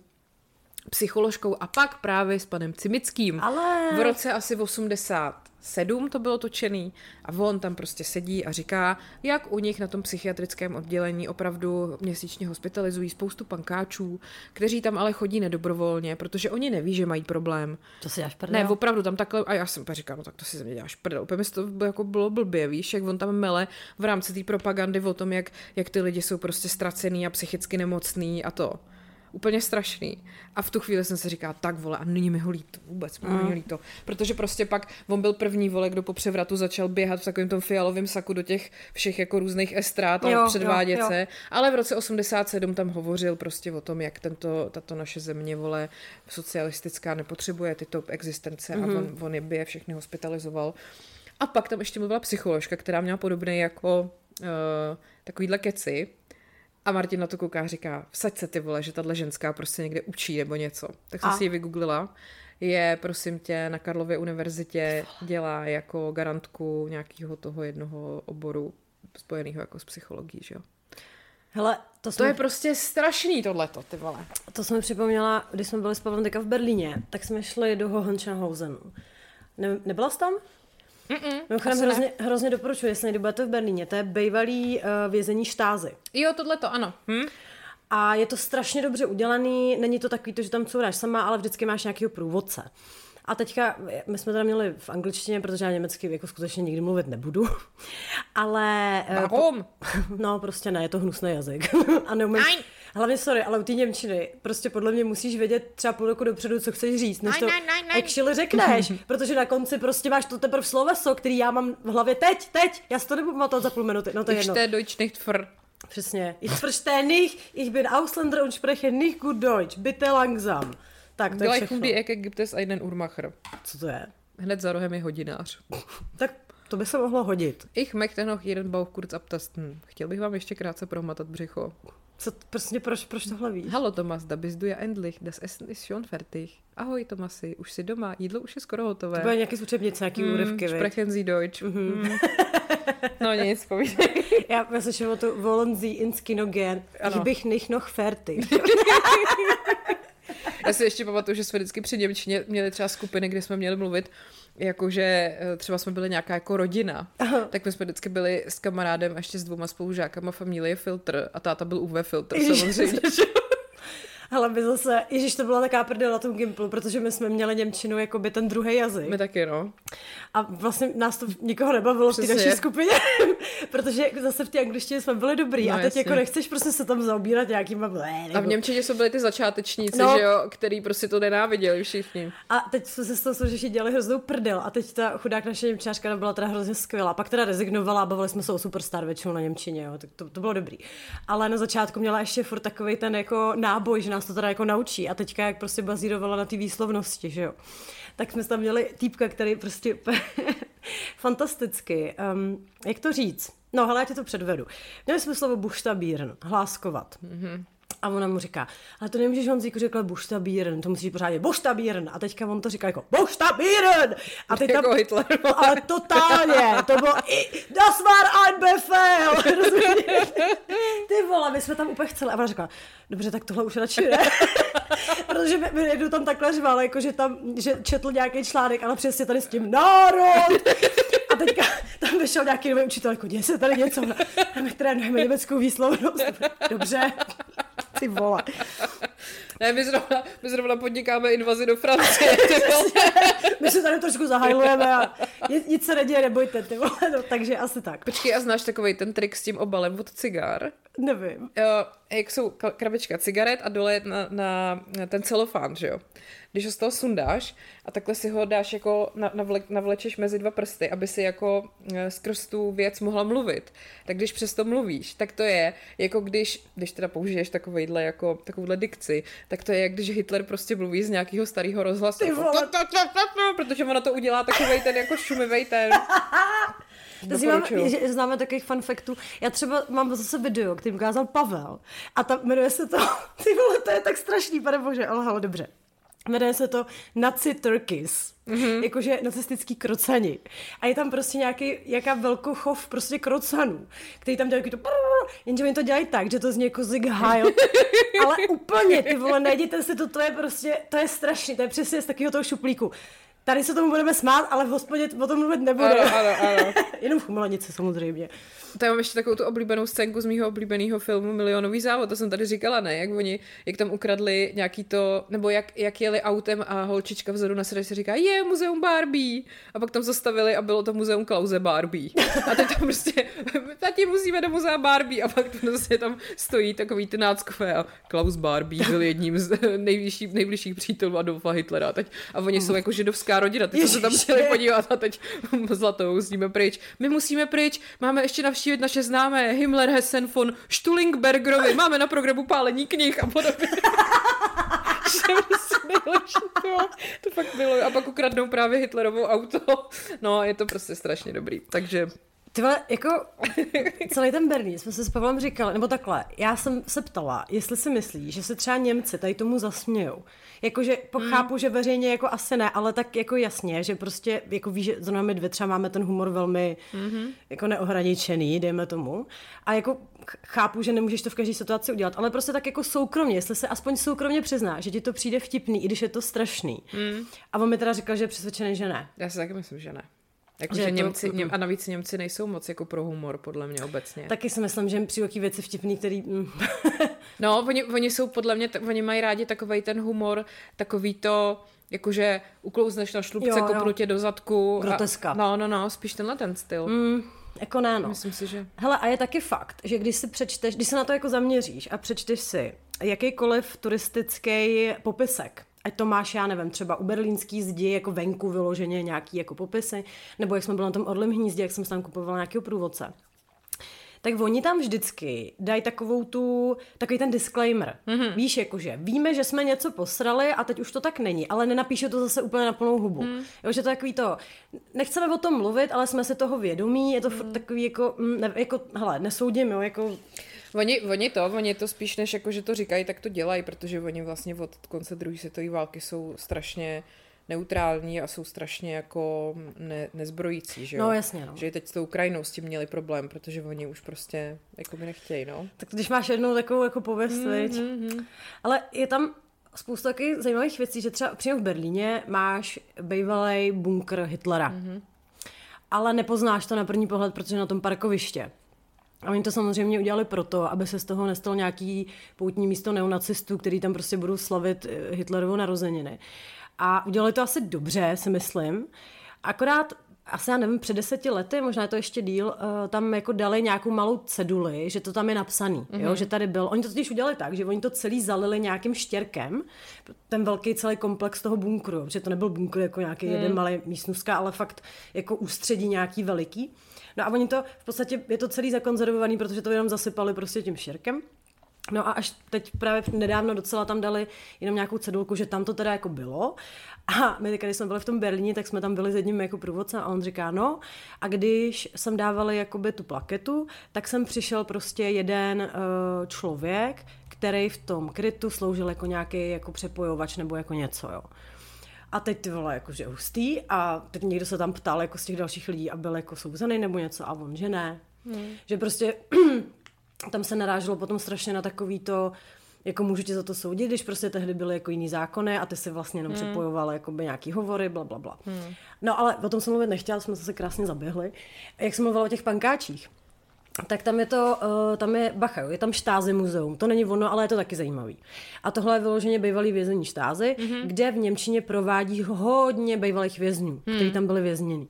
psycholožkou a pak právě s panem Cimickým. Ale... V roce asi 80 sedm to bylo točený a on tam prostě sedí a říká, jak u nich na tom psychiatrickém oddělení opravdu měsíčně hospitalizují spoustu pankáčů, kteří tam ale chodí nedobrovolně, protože oni neví, že mají problém. To si děláš prdel? Ne, opravdu tam takhle, a já jsem říkal, no tak to si ze mě děláš prdel. Úplně to bylo, jako bylo blbě, víš, jak on tam mele v rámci té propagandy o tom, jak, jak ty lidi jsou prostě ztracený a psychicky nemocný a to úplně strašný. A v tu chvíli jsem se říkala, tak vole, a nyní mi ho líto, vůbec mi mm. líto. Protože prostě pak on byl první vole, kdo po převratu začal běhat v takovém tom fialovém saku do těch všech jako různých estrát a předvádět jo, jo. se. Ale v roce 87 tam hovořil prostě o tom, jak tento, tato naše země, vole, socialistická nepotřebuje tyto existence mm-hmm. a on, on je by je všechny hospitalizoval. A pak tam ještě mluvila psycholožka, která měla podobný jako uh, takovýhle keci, a Martin na to kouká a říká, vsaď se ty vole, že tahle ženská prostě někde učí nebo něco. Tak jsem a? si ji vygooglila. Je, prosím tě, na Karlově univerzitě, dělá jako garantku nějakého toho jednoho oboru spojeného jako s psychologií, že jo. Hele, to, jsme... to je prostě strašný tohleto, ty vole. To jsem připomněla, když jsme byli s Pavlem v Berlíně, tak jsme šli do Hohenschenhausenu. Ne, nebyla jsi tam? Mimochodem hrozně, hrozně doporučuji, jestli někdy budete v Berlíně. To je bývalý uh, vězení štázy. Jo, tohle to, ano. Hm? A je to strašně dobře udělaný, není to takový to, že tam couráš sama, ale vždycky máš nějakého průvodce. A teďka, my jsme teda měli v angličtině, protože já německy jako skutečně nikdy mluvit nebudu. Ale... eh, Warum? No, prostě ne, je to hnusný jazyk. A neumím... Nein. Hlavně, sorry, ale u té Němčiny prostě podle mě musíš vědět třeba půl roku dopředu, co chceš říct, než to nein, nein, nein. actually řekneš, protože na konci prostě máš to teprve sloveso, který já mám v hlavě teď, teď, já si to nebudu pamatovat za půl minuty, no to je Ich jedno. Deutsch nicht für. Přesně. Ich verstehe nicht, ich bin Ausländer und spreche nicht gut Deutsch, bitte langsam. Tak, to je všechno. die Ecke gibt es einen Uhrmacher. Co to je? Hned za rohem je hodinář. Tak to by se mohlo hodit. Ich möchte noch jeden Bauch kurz abtasten. Chtěl bych vám ještě krátce prohmatat břicho. Co, prostě proč, proč tohle víš? Hallo Thomas, da bist du ja endlich. Das Essen ist schon fertig. Ahoj Tomasi, už jsi doma, jídlo už je skoro hotové. To bude nějaký z učebnice, nějaký Mm, úryvky, sprechen Sie Deutsch. Mm. no nic, povídej. Já, já slyším o to wollen Sie ins Kino gehen. Ano. Ich bych nicht noch fertig. Já si ještě pamatuju, že jsme vždycky při Němčině měli třeba skupiny, kde jsme měli mluvit, jakože eh, třeba jsme byli nějaká jako rodina, Aha. tak my jsme vždycky byli s kamarádem a ještě s dvouma spolužákama familie Filtr a táta byl UV Filtr samozřejmě. Ale by zase, ježiš, to byla taková prdel na tom Gimplu, protože my jsme měli Němčinu jako by ten druhý jazyk. My taky, no. A vlastně nás to nikoho nebavilo v té Přesně. naší skupině, protože zase v té angličtině jsme byli dobrý No, a teď jasně. jako nechceš prostě se tam zaobírat nějakýma blé, A nebo... v Němčině jsou byli ty začátečníci, No. že jo, který prostě to nenáviděli všichni. A teď jsme se z toho že dělali hroznou prdel a teď ta chudák naše Němčářka byla teda hrozně skvělá. Pak teda rezignovala a bavili jsme se o Superstar většinou na Němčině, jo. Tak to, to, bylo dobrý. Ale na začátku měla ještě furt takový ten jako náboj, že nás to teda jako naučí a teďka jak prostě bazírovala na té výslovnosti, že jo. Tak jsme tam měli týpka, který prostě fantasticky, um, jak to říct? No, hele, já ti to předvedu. Měli jsme slovo buštabírn, hláskovat. Mm-hmm. A ona mu říká, ale to nemůžeš Honzíku řekla buštabírn, to musíš pořádně buštabírn. A teďka on to říká jako buštabírn. A teď tam, Jako Hitler. ale totálně, to bylo i, das war ein Befehl. Ty vole, my jsme tam úplně chceli. A ona říkala, dobře, tak tohle už radši ne. Protože jednou tam takhle řval, jako že tam, že četl nějaký článek, ale přesně tady s tím národ. A teďka tam vyšel nějaký nový učitel, jako děje se tady něco. My trénujeme německou výslovnost. Dobře. Ty vole. Ne, my zrovna, my zrovna podnikáme invazi do Francie. My se tady trošku zahajlujeme a nic, se neděje, nebojte, ty vole. No, takže asi tak. Počkej, a znáš takový ten trik s tím obalem od cigár? Nevím. Jo, jak jsou ka- krabička cigaret a dole na, na, na ten celofán, že jo. Když ho z toho sundáš a takhle si ho dáš jako, na, navle, navlečeš mezi dva prsty, aby si jako eh, skrz tu věc mohla mluvit, tak když přesto mluvíš, tak to je jako když, když teda použiješ takovejhle jako, takovouhle dikci, tak to je jak když Hitler prostě mluví z nějakého starého rozhlasu. To, to, to, to, to, protože ono to udělá takovej ten jako šumivej ten. Mám, že známe takových fun faktů. Já třeba mám zase video, který ukázal Pavel a tam jmenuje se to, ty vole, to je tak strašný, pane bože, ale hele, dobře. Jmenuje se to Nazi Turkeys. Mm-hmm. Jakože nacistický krocani. A je tam prostě nějaký, jaká velkochov prostě krocanů, který tam dělají to prrr, jenže oni to dělají tak, že to zní jako Zig Heil. Ale úplně, ty vole, najděte si to, to je prostě, to je strašný, to je přesně z takového toho šuplíku. Tady se tomu budeme smát, ale v hospodě o tom mluvit nebude. Ano, ano, ano. Jenom v chumlanici samozřejmě. Tady mám ještě takovou tu oblíbenou scénku z mýho oblíbeného filmu Milionový závod, to jsem tady říkala, ne? Jak oni, jak tam ukradli nějaký to, nebo jak, jak jeli autem a holčička vzadu na sedačce říká, je muzeum Barbie. A pak tam zastavili a bylo to muzeum Klauze Barbie. A teď tam prostě, tati musíme do muzea Barbie. A pak to prostě tam stojí takový ty náckové a Klaus Barbie byl jedním z nejbližších, nejbližších přítelů Adolfa Hitlera. A, teď, a oni jsou jako židovská rodina, teď jsme se tam chtěli podívat a teď zlatou musíme pryč. My musíme pryč, máme ještě navštívit naše známé Himmler, Hessen von Stulingbergerovi, máme na programu pálení knih a podobně. Prostě nejlepší, jo. to fakt bylo. A pak ukradnou právě Hitlerovo auto. No, je to prostě strašně dobrý. Takže Ty vole, jako celý ten Berlín jsme se s Pavlem říkali, nebo takhle, já jsem se ptala, jestli si myslí, že se třeba Němci tady tomu zasmějou. Jakože pochápu, že veřejně jako asi ne, ale tak jako jasně, že prostě jako víš, že zrovna my dvě třeba máme ten humor velmi mm-hmm. jako neohraničený, dejme tomu. A jako ch- chápu, že nemůžeš to v každé situaci udělat, ale prostě tak jako soukromně, jestli se aspoň soukromně přizná, že ti to přijde vtipný, i když je to strašný. Mm. A on mi teda říkal, že je přesvědčený, že ne. já si taky myslím, že ne. Jako, že Němci, to, Něm, a navíc Němci nejsou moc jako pro humor, podle mě obecně. Taky si myslím, že při věci vtipný, který... No, oni, oni jsou podle mě, oni mají rádi takový ten humor, takový to, jakože uklouzneš na šlubce, kopnu tě do zadku. Groteska. A, no, no, no, spíš tenhle ten styl. Mm, jako ne, no. Myslím si, že... Hele, a je taky fakt, že když si přečteš, když se na to jako zaměříš a přečteš si jakýkoliv turistický popisek, ať to máš, já nevím, třeba u berlínský zdi, jako venku vyloženě nějaký jako popisy, nebo jak jsme byli na tom Orlim hnízdě, jak jsem tam kupovala nějakého průvodce tak oni tam vždycky dají takovou tu, takový ten disclaimer. Mm-hmm. Víš, jakože víme, že jsme něco posrali a teď už to tak není, ale nenapíše to zase úplně na plnou hubu. Mm. Jo, že to je takový to, nechceme o tom mluvit, ale jsme si toho vědomí, je to mm. takový jako, mm, ne, jako, hele, nesoudím, jo, jako... Oni, oni to, oni to spíš než jako, že to říkají, tak to dělají, protože oni vlastně od konce druhé světové války jsou strašně neutrální a jsou strašně jako ne, nezbrojící, že jo? No jasně, no. Že teď s tou Ukrajinou s tím měli problém, protože oni už prostě jako by nechtějí, no. Tak když máš jednou takovou jako pověst, mm, mm, Ale je tam spousta takových zajímavých věcí, že třeba přímo v Berlíně máš bývalý bunkr Hitlera. Mm-hmm. Ale nepoznáš to na první pohled, protože na tom parkoviště. A oni to samozřejmě udělali proto, aby se z toho nestal nějaký poutní místo neonacistů, který tam prostě budou slavit eh, Hitlerovo narozeniny. A udělali to asi dobře, si myslím. Akorát asi já nevím, před deseti lety, možná je to ještě díl, uh, tam jako dali nějakou malou ceduli, že to tam je napsaný, mm-hmm. jo, mhm. že tady byl. Oni to totiž udělali tak, že oni to celý zalili nějakým štěrkem, ten velký celý komplex toho bunkru, že to nebyl bunkr jako nějaký mm. jeden malý místnůstka, ale fakt jako ústředí nějaký veliký. No a oni to v podstatě, je to celý zakonzervovaný, protože to jenom zasypali prostě tím štěrkem. No a až teď právě nedávno docela tam dali jenom nějakou cedulku, že tam to teda jako bylo. A my, když jsme byli v tom Berlíně, tak jsme tam byli s jedním jako průvodcem a on říká, no a když jsem dávali jakoby tu plaketu, tak jsem přišel prostě jeden uh, člověk, který v tom krytu sloužil jako nějaký jako přepojovač nebo jako něco, jo. A teď ty vole, jakože hustý a teď někdo se tam ptal jako z těch dalších lidí a byl jako souzený nebo něco a on, že ne. Hmm. Že prostě tam se naráželo potom strašně na takový to, jako můžu tě za to soudit, když prostě tehdy byly jako jiný zákony a ty si vlastně jenom hmm. připojoval by nějaký hovory, bla, bla, bla. Hmm. No ale o tom jsem mluvit nechtěla, jsme se krásně zaběhli. Jak jsem mluvila o těch pankáčích, tak tam je to, uh, tam je, bacha, je tam štázy muzeum, to není ono, ale je to taky zajímavý. A tohle je vyloženě bývalý vězení štázy, mm-hmm. kde v Němčině provádí hodně bývalých vězňů, mm. kteří tam byli vězněni.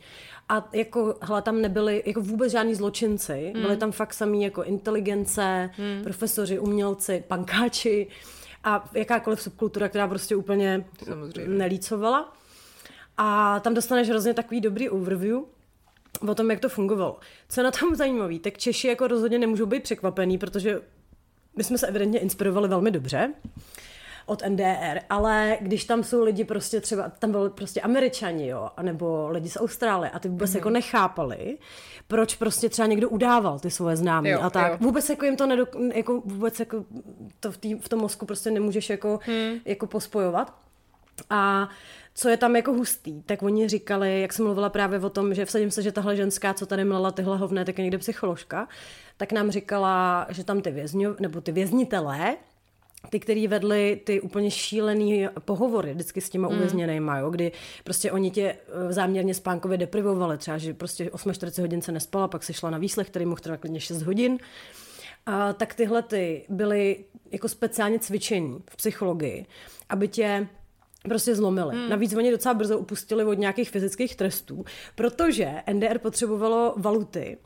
A jako, hele, tam nebyli jako vůbec žádní zločinci, mm. byli tam fakt samý jako inteligence, mm. profesoři, umělci, pankáči a jakákoliv subkultura, která prostě úplně Samozřejmě. nelícovala. A tam dostaneš hrozně takový dobrý overview o tom, jak to fungovalo. Co je na tom zajímavé, tak Češi jako rozhodně nemůžou být překvapený, protože my jsme se evidentně inspirovali velmi dobře od NDR, ale když tam jsou lidi prostě třeba, tam byli prostě američani, jo, nebo lidi z Austrálie a ty vůbec mm-hmm. jako nechápali, proč prostě třeba někdo udával ty svoje známé a tak. Jo. Vůbec jako jim to nedok, jako vůbec jako to v, tý, v tom mozku prostě nemůžeš jako, hmm. jako pospojovat. A co je tam jako hustý, tak oni říkali, jak jsem mluvila právě o tom, že vsadím se, že tahle ženská, co tady mlela tyhle hovné, tak je někde psycholožka, tak nám říkala, že tam ty vězňo, nebo ty věznitelé, ty, který vedli ty úplně šílený pohovory vždycky s těma mm. uvězněnýma, jo, kdy prostě oni tě eh, záměrně spánkově deprivovali, třeba, že prostě 48 hodin se nespala, pak se šla na výslech, který mohl trvat klidně 6 hodin. A, tak tyhle ty byly jako speciálně cvičení v psychologii, aby tě prostě zlomili. Hmm. Navíc oni docela brzo upustili od nějakých fyzických trestů, protože NDR potřebovalo valuty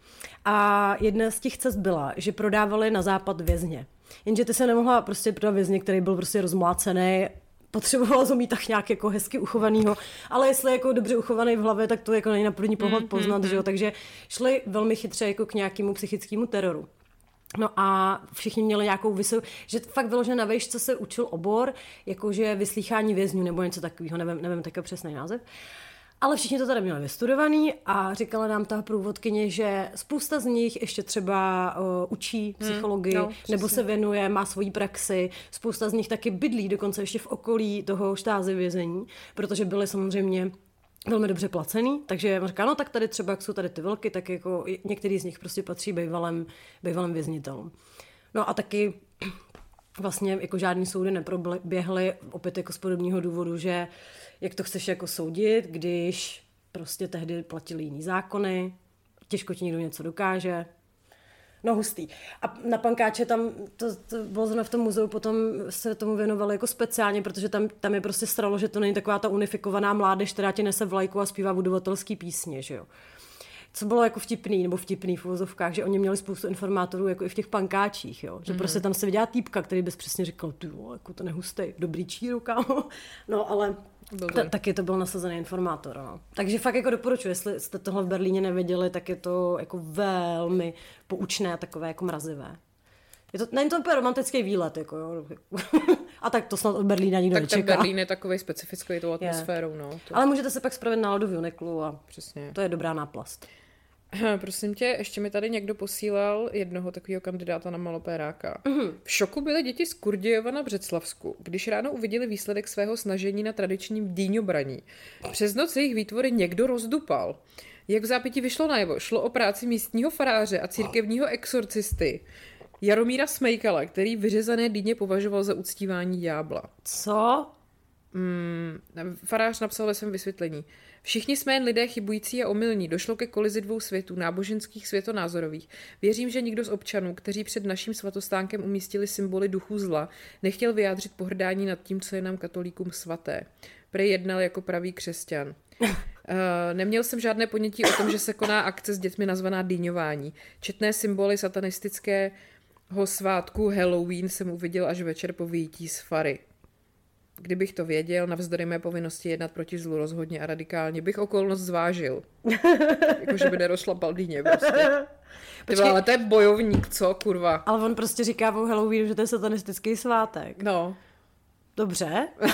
a jedna z těch cest byla, že prodávali na západ vězně. Jenže ty se nemohla prostě prodat vězně, který byl prostě rozmlácený, potřebovala to mít tak nějak jako hezky uchovanýho, ale jestli jako dobře uchovaný v hlavě, tak to jako není na první pohled hmm, poznat, mm, že jo, takže šli velmi chytře jako k nějakému psychickému teroru. No a všichni měli nějakou vysokou, že fakt vyloženě na co se učil obor, jakože vyslýchání vězňů nebo něco takového, nevím, nevím takový přesný název. Ale všichni to tady měli vystudovaný a říkala nám ta průvodkyně, že spousta z nich ještě třeba uh, učí hmm, psychologii hmm, no, nebo se věnuje, má svoji praxi. Spousta z nich taky bydlí dokonce ještě v okolí toho štázy vězení, protože byly samozřejmě velmi dobře placený, takže říká, no tak tady třeba, jak jsou tady ty velky, tak jako některý z nich prostě patří bývalým, bývalým věznitelům. No a taky vlastně jako žádný soudy neproběhly, opět jako z podobného důvodu, že jak to chceš jako soudit, když prostě tehdy platili jiný zákony, těžko ti někdo něco dokáže. No hustý. A na pankáče tam, to, to bylo zrovna v tom muzeu, potom se tomu věnovali jako speciálně, protože tam, tam je prostě stralo, že to není taková ta unifikovaná mládež, která ti nese vlajku a zpívá budovatelský písně, že jo co bylo jako vtipný, nebo vtipný v uvozovkách, že oni měli spoustu informátorů jako i v těch pankáčích, jo? že mm-hmm. prostě tam se viděla týpka, který bys přesně říkal, ty jako to nehustej, dobrý číru, kámo. No ale ta, taky to byl nasazený informátor. No. Takže fakt jako doporučuji, jestli jste tohle v Berlíně neviděli, tak je to jako velmi poučné a takové jako mrazivé. Je to, není to úplně romantický výlet, jako jo. A tak to snad od Berlína nikdo tak nečeká. Tak Berlín je takový specifický tou atmosférou, yeah. no. To... Ale můžete se pak spravit náladu v Uniklu a Přesně. to je dobrá náplast. Prosím tě, ještě mi tady někdo posílal jednoho takového kandidáta na malopéráka. Mm-hmm. V šoku byly děti z Kurdějova na Břeclavsku, když ráno uviděli výsledek svého snažení na tradičním dýňobraní. Přes noc jejich výtvory někdo rozdupal. Jak v zápěti vyšlo najevo, šlo o práci místního faráře a církevního exorcisty. Jaromíra Smejkala, který vyřezané dýně považoval za uctívání ďábla. Co? Mm, farář napsal ve svém vysvětlení. Všichni jsme jen lidé chybující a omylní. Došlo ke kolizi dvou světů, náboženských světonázorových. Věřím, že nikdo z občanů, kteří před naším svatostánkem umístili symboly duchu zla, nechtěl vyjádřit pohrdání nad tím, co je nám katolíkům svaté. Prej jednal jako pravý křesťan. Uh, neměl jsem žádné ponětí o tom, že se koná akce s dětmi nazvaná dýňování. Četné symboly satanistického svátku Halloween jsem uviděl až večer po vyjítí z Fary. Kdybych to věděl, navzdory mé povinnosti jednat proti zlu rozhodně a radikálně, bych okolnost zvážil. Jakože by nerozšlapal dýně prostě. Ty ale to je bojovník, co, kurva? Ale on prostě říká o Halloween, že to je satanistický svátek. No. Dobře.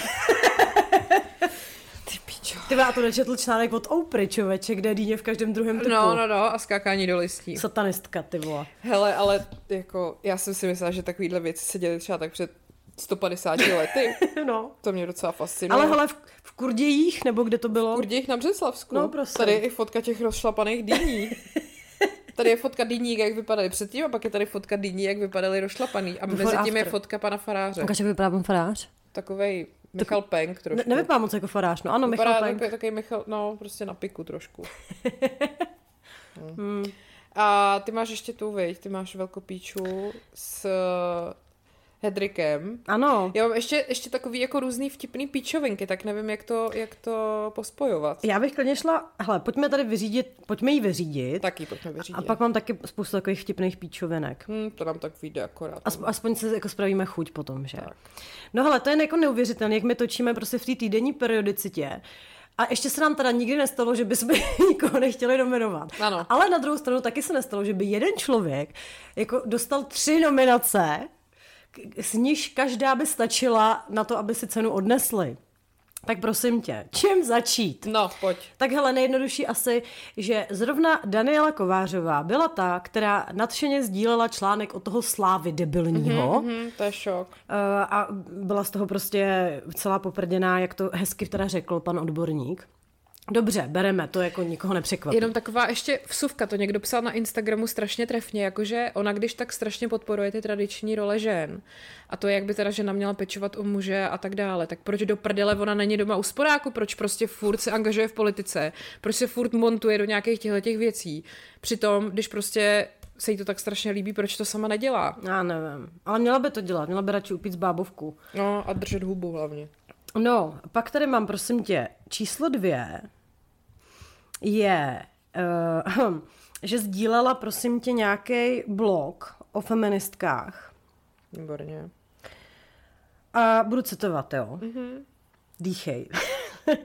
Ty pičo. Ty já to nečetl článek od Oprah, člověče, kde je dýně v každém druhém typu. No, no, no, a skákání do listí. Satanistka, ty vole. Hele, ale jako, já jsem si myslela, že takovýhle věci se děly třeba tak před 150 lety. no. To mě docela fascinuje. Ale hele, v, v Kurdějích, nebo kde to bylo? V Kurdějích na Břeslavsku. No, prostě. Tady je i fotka těch rozšlapaných dýní. Tady je fotka dýní, jak vypadaly předtím, a pak je tady fotka dýní, jak vypadaly rozšlapaný. A mezi tím je fotka pana faráře. Jak vypadá pan farář? Takovej Michal tak, Penk trošku. Ne, nevypadá moc jako farář, no ano, Vypadá Michal Penk. Takový, takový Michal, no prostě na piku trošku. hmm. Hmm. A ty máš ještě tu, viď? Ty máš velkopíču s Hedrikem. Ano. Já mám ještě, ještě takový jako různý vtipný píčovinky, tak nevím, jak to, jak to pospojovat. Já bych klidně šla, hele, pojďme tady vyřídit, pojďme ji vyřídit. Taky pojďme vyřídit. A pak mám taky spoustu takových vtipných píčovinek. Hmm, to nám tak vyjde akorát. Aspoň, aspoň se jako spravíme chuť potom, že? Tak. No hele, to je jako neuvěřitelné, jak my točíme prostě v té týdenní periodicitě. A ještě se nám teda nikdy nestalo, že bychom nikoho nechtěli nominovat. Ano. Ale na druhou stranu taky se nestalo, že by jeden člověk jako dostal tři nominace z níž každá by stačila na to, aby si cenu odnesli. Tak prosím tě, čím začít? No, pojď. Tak hele, nejjednodušší asi, že zrovna Daniela Kovářová byla ta, která nadšeně sdílela článek o toho slávy debilního. Mm-hmm, mm, to je šok. Uh, a byla z toho prostě celá poprděná, jak to hezky teda řekl pan odborník. Dobře, bereme, to jako nikoho nepřekvapí. Jenom taková ještě vsuvka, to někdo psal na Instagramu strašně trefně, jakože ona když tak strašně podporuje ty tradiční role žen a to, jak by teda žena měla pečovat o muže a tak dále, tak proč do prdele ona není doma u sporáku, proč prostě furt se angažuje v politice, proč se furt montuje do nějakých těchto těch věcí. Přitom, když prostě se jí to tak strašně líbí, proč to sama nedělá? Já nevím, ale měla by to dělat, měla by radši upít z bábovku. No a držet hubu hlavně. No, pak tady mám, prosím tě, číslo dvě je, uh, že sdílela, prosím tě, nějaký blog o feministkách. Výborně. A budu citovat, jo. Mm-hmm. Dýchej.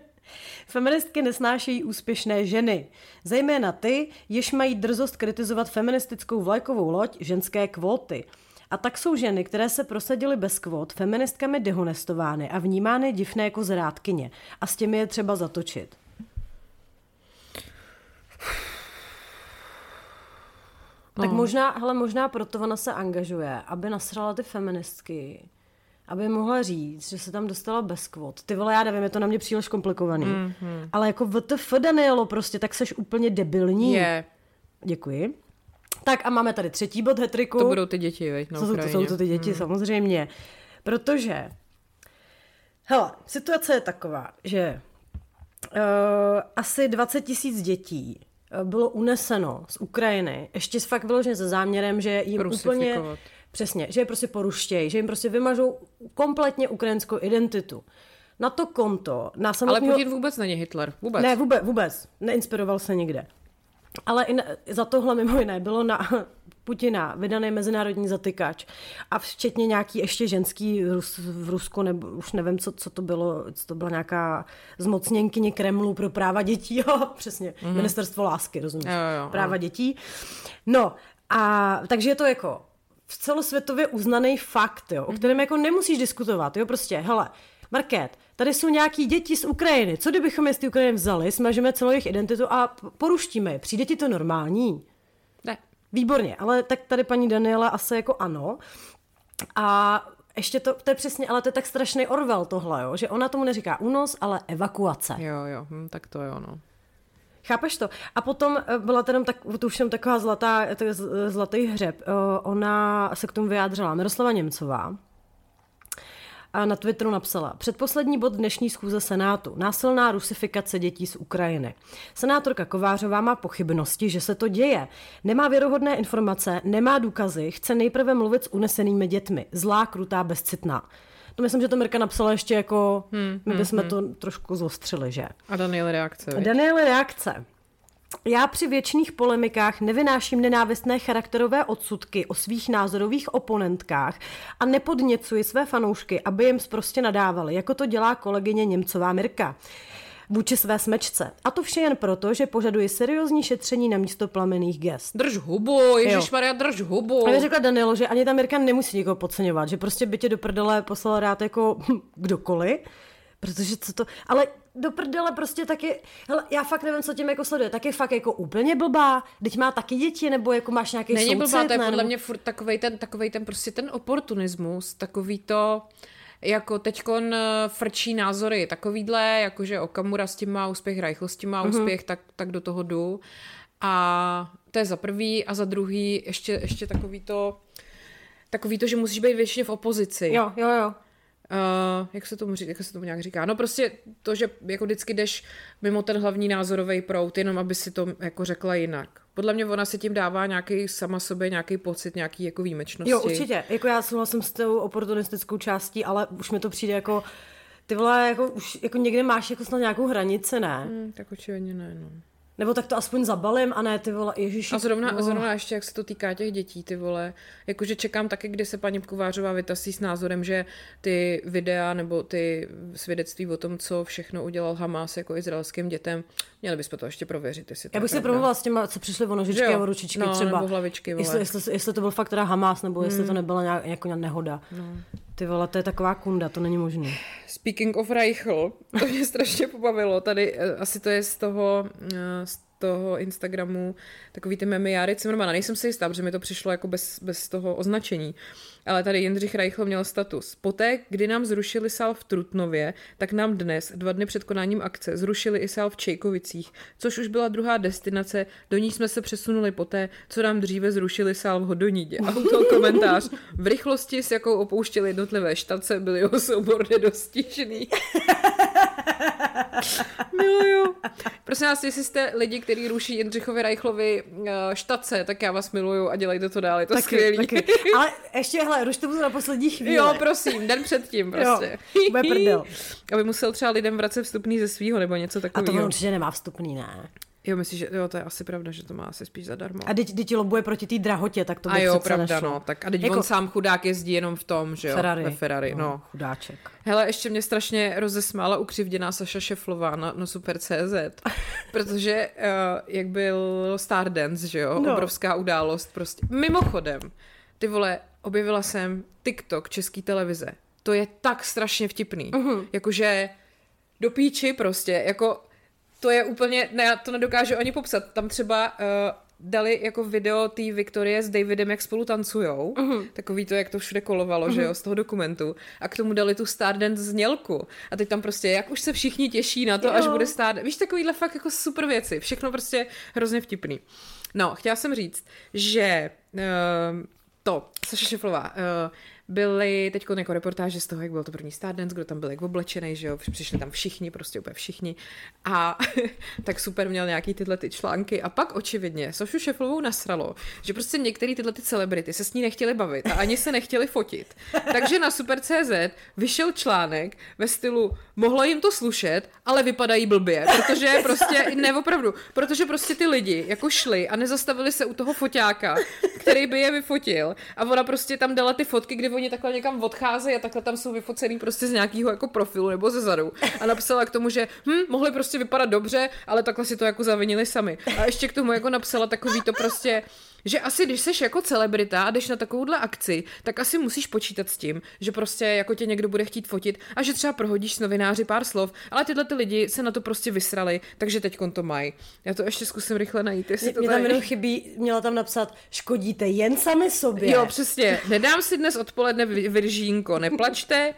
Feministky nesnášejí úspěšné ženy, zejména ty, jež mají drzost kritizovat feministickou vlajkovou loď ženské kvóty – a tak jsou ženy, které se prosadily bez kvot, feministkami dehonestovány a vnímány divné jako zrádkyně. A s těmi je třeba zatočit. No. Tak možná, hele, možná proto ona se angažuje, aby nasrala ty feministky, aby mohla říct, že se tam dostala bez kvot. Ty vole, já nevím, je to na mě příliš komplikovaný. Mm-hmm. Ale jako VTF, Danielo, prostě, tak seš úplně debilní. Je. Děkuji. Tak a máme tady třetí bod hetriku. To budou ty děti, veď, na to, to jsou to ty děti, hmm. samozřejmě. Protože, hele, situace je taková, že asi 20 tisíc dětí uh, bylo uneseno z Ukrajiny, ještě fakt vyloženě se záměrem, že jim úplně... Přesně, že je prostě poruštějí, že jim prostě vymažou kompletně ukrajinskou identitu. Na to konto, na samotného... Ale Putin vůbec není Hitler, vůbec. Ne, vůbec, vůbec. Neinspiroval se nikde. Ale i na, za tohle mimo jiné bylo na Putina vydaný mezinárodní zatykač a včetně nějaký ještě ženský Rus, v Rusku, nebo už nevím, co, co to bylo, co to byla nějaká zmocněnkyně Kremlu pro práva dětí, jo, přesně, mm-hmm. ministerstvo lásky, rozumíš, jo, jo, práva jo. dětí. No, a takže je to jako v celosvětově uznaný fakt, jo, o mhm. kterém jako nemusíš diskutovat, jo, prostě, hele, Market, tady jsou nějaký děti z Ukrajiny. Co kdybychom je z té Ukrajiny vzali, smažeme celou jejich identitu a poruštíme je? Přijde ti to normální? Ne. Výborně, ale tak tady paní Daniela asi jako ano. A ještě to, to je přesně, ale to je tak strašný Orwell tohle, jo, že ona tomu neříká únos, ale evakuace. Jo, jo, hm, tak to je ono. Chápeš to? A potom eh, byla tam tak, to už jenom taková zlatá, zlatý hřeb. Eh, ona se k tomu vyjádřila Miroslava Němcová, a na Twitteru napsala Předposlední bod dnešní schůze Senátu. Násilná rusifikace dětí z Ukrajiny. Senátorka Kovářová má pochybnosti, že se to děje. Nemá věrohodné informace, nemá důkazy, chce nejprve mluvit s unesenými dětmi. Zlá, krutá, bezcitná. To myslím, že to Mirka napsala ještě jako, hmm, my hmm, bychom hmm, to trošku zostřili, že? A Daniel reakce. Daniel reakce. Já při věčných polemikách nevynáším nenávistné charakterové odsudky o svých názorových oponentkách a nepodněcuji své fanoušky, aby jim prostě nadávali, jako to dělá kolegyně Němcová Mirka vůči své smečce. A to vše jen proto, že požaduji seriózní šetření na místo plamených gest. Drž hubu, Ježíš Maria, drž hubu. A řekla Danielo, že ani ta Mirka nemusí někoho podceňovat, že prostě by tě do prdele poslal rád jako kdokoliv, protože co to, ale do prdele prostě taky, hele, já fakt nevím, co tím jako sleduje, tak je fakt jako úplně blbá, teď má taky děti, nebo jako máš nějaký Není soucit, blbá, to je podle nebo... mě furt takovej ten, takovej ten prostě ten oportunismus, takový to, jako teďkon eh, frčí názory takovýhle, jakože Okamura s tím má úspěch, Reichl s tím má mm-hmm. úspěch, tak, tak do toho jdu. A to je za prvý a za druhý ještě, ještě takový to, takový to, že musíš být většině v opozici. Jo, jo, jo. Uh, jak se tomu říká, jak se tomu nějak říká, no prostě to, že jako vždycky jdeš mimo ten hlavní názorový prout, jenom aby si to jako řekla jinak. Podle mě ona se tím dává nějaký sama sobě nějaký pocit, nějaký jako výjimečnosti. Jo, určitě. Jako já souhlasím s tou oportunistickou částí, ale už mi to přijde jako ty vole, jako už jako někde máš jako snad nějakou hranici, ne? Hmm, tak očividně ne, no. Nebo tak to aspoň zabalím a ne ty vole, ježiši. A zrovna, no. zrovna ještě, jak se to týká těch dětí, ty vole, jakože čekám taky, kdy se paní Kovářová vytasí s názorem, že ty videa nebo ty svědectví o tom, co všechno udělal Hamas jako izraelským dětem, měli bychom to ještě prověřit, jestli Já bych se promluvila s těma, co přišli o nožičky a o ručičky no, třeba. Nebo hlavičky, vole. Jestli, jestli, jestli, to byl fakt teda Hamas, nebo jestli hmm. to nebyla nějak, jako nehoda. No. Ty vole, to je taková kunda, to není možné. Speaking of Reichl, to mě strašně pobavilo. Tady eh, asi to je z toho, eh, z toho Instagramu takový ty memy Jary Cimrmana. Nejsem si jistá, protože mi to přišlo jako bez, bez toho označení. Ale tady Jindřich Reichl měl status. Poté, kdy nám zrušili sál v Trutnově, tak nám dnes, dva dny před konáním akce, zrušili i sál v Čejkovicích, což už byla druhá destinace, do ní jsme se přesunuli poté, co nám dříve zrušili sál v Hodonídě. A to komentář. V rychlosti, s jakou opouštěli jednotlivé štace, byl jeho soubor nedostižný. Miluju. Prosím vás, jestli jste lidi, kteří ruší Jindřichovi Reichlovi uh, štace, tak já vás miluju a dělejte to dál, je to taky, skvělý. Taky. Ale ještě, hele, rušte to na poslední chvíli. Jo, prosím, den předtím prostě. Jo, bude prdel. Aby musel třeba lidem vracet vstupný ze svého nebo něco takového. A to určitě nemá vstupný, ne? Jo, myslíš, že jo, to je asi pravda, že to má asi spíš zadarmo. A teď, teď lobuje proti té drahotě, tak to by A jo, pravda, nešlo. no. Tak a teď jako... on sám chudák jezdí jenom v tom, že jo, Ferrari. ve Ferrari, no. no. Chudáček. Hele, ještě mě strašně rozesmála ukřivděná Saša Šeflová na, na Super.cz, protože uh, jak byl Stardance, že jo, no. obrovská událost prostě. Mimochodem, ty vole, objevila jsem TikTok české televize. To je tak strašně vtipný. Uh-huh. Jakože do píči prostě, jako to je úplně, ne, já to nedokážu ani popsat. Tam třeba uh, dali jako video té Viktorie s Davidem, jak spolu tancujou. Uh-huh. Takový to, jak to všude kolovalo, uh-huh. že jo, z toho dokumentu. A k tomu dali tu Stardance znělku. A teď tam prostě, jak už se všichni těší na to, jo. až bude Stardance. Víš, takovýhle fakt jako super věci. Všechno prostě hrozně vtipný. No, chtěla jsem říct, že uh, to, Saša Šeflová, uh, byly teď jako reportáže z toho, jak byl to první Stardance, kdo tam byl jak oblečený, že jo, přišli tam všichni, prostě úplně všichni. A tak super měl nějaký tyhle ty články. A pak očividně Sošu Šeflovou nasralo, že prostě některé tyhle ty celebrity se s ní nechtěli bavit a ani se nechtěli fotit. Takže na Super.cz vyšel článek ve stylu mohlo jim to slušet, ale vypadají blbě, protože prostě, ne opravdu, protože prostě ty lidi jako šli a nezastavili se u toho foťáka, který by je vyfotil a ona prostě tam dala ty fotky, kdy oni takhle někam odcházejí a takhle tam jsou vyfocený prostě z nějakého jako profilu nebo ze zadu a napsala k tomu, že hm, mohli prostě vypadat dobře, ale takhle si to jako zavinili sami. A ještě k tomu jako napsala takový to prostě, že asi když seš jako celebrita a jdeš na takovouhle akci, tak asi musíš počítat s tím, že prostě jako tě někdo bude chtít fotit a že třeba prohodíš s novináři pár slov, ale tyhle ty lidi se na to prostě vysrali, takže teď to mají. Já to ještě zkusím rychle najít, jestli to Mě tam jenom chybí, měla tam napsat, škodíte jen sami sobě. Jo, přesně. Nedám si dnes odpoledne Viržínko, neplačte.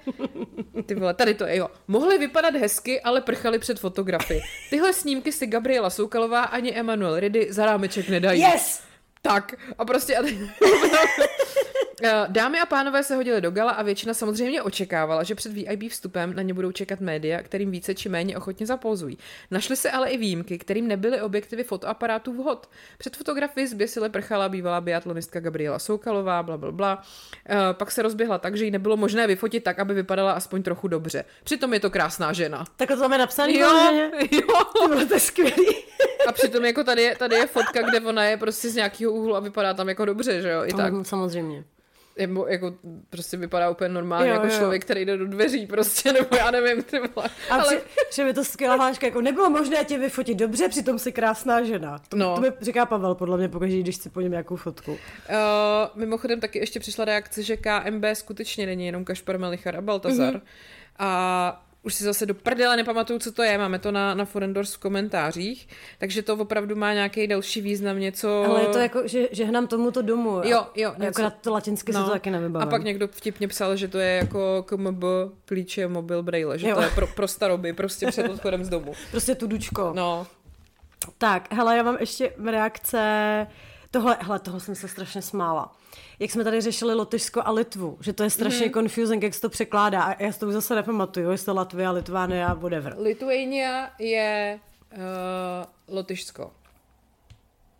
Ty vole, tady to je, jo. Mohly vypadat hezky, ale prchali před fotografy. Tyhle snímky si Gabriela Soukalová ani Emanuel Ridy za rámeček nedají. Yes! Tak a prostě Eh, dámy a pánové se hodili do gala a většina samozřejmě očekávala, že před VIP vstupem na ně budou čekat média, kterým více či méně ochotně zapouzují. Našly se ale i výjimky, kterým nebyly objektivy fotoaparátů vhod. Před fotografii zběsile prchala bývalá biatlonistka Gabriela Soukalová, bla, bla, bla. Uh, pak se rozběhla tak, že ji nebylo možné vyfotit tak, aby vypadala aspoň trochu dobře. Přitom je to krásná žena. Tak to tam je napsaný, jo, jo. to je skvělý. A přitom jako tady je, tady je fotka, kde ona je prostě z nějakého úhlu a vypadá tam jako dobře, že jo? I tak. samozřejmě nebo jako prostě vypadá úplně normálně jo, jako jo. člověk, který jde do dveří prostě, nebo já nevím, ty vole. A ale... Při, je to skvělá háška, jako nebylo možné tě vyfotit dobře, přitom si krásná žena. To, no. to mi říká Pavel, podle mě, pokaždé, když si po něm nějakou fotku. Uh, mimochodem taky ještě přišla reakce, že KMB skutečně není jenom Kašpar Melichar a Baltazar. Mm-hmm. A už si zase do prdele nepamatuju, co to je, máme to na, na Forendors v komentářích, takže to opravdu má nějaký další význam, něco... Ale je to jako, že, že hnám tomuto domu. Jo, jo. Něco... Akorát to latinsky no. se to taky nevybavím. A pak někdo vtipně psal, že to je jako KMB klíče mobil braille, že jo. to je pro, pro staroby, prostě před odchodem z domu. prostě tudučko. No. Tak, hele, já mám ještě reakce... Tohle, hele, toho jsem se strašně smála jak jsme tady řešili Lotyšsko a Litvu, že to je strašně mm-hmm. confusing, jak se to překládá. A já si to zase nepamatuju, jestli to Latvia, Litvánia, whatever. Lithuania je uh, Lotyšsko.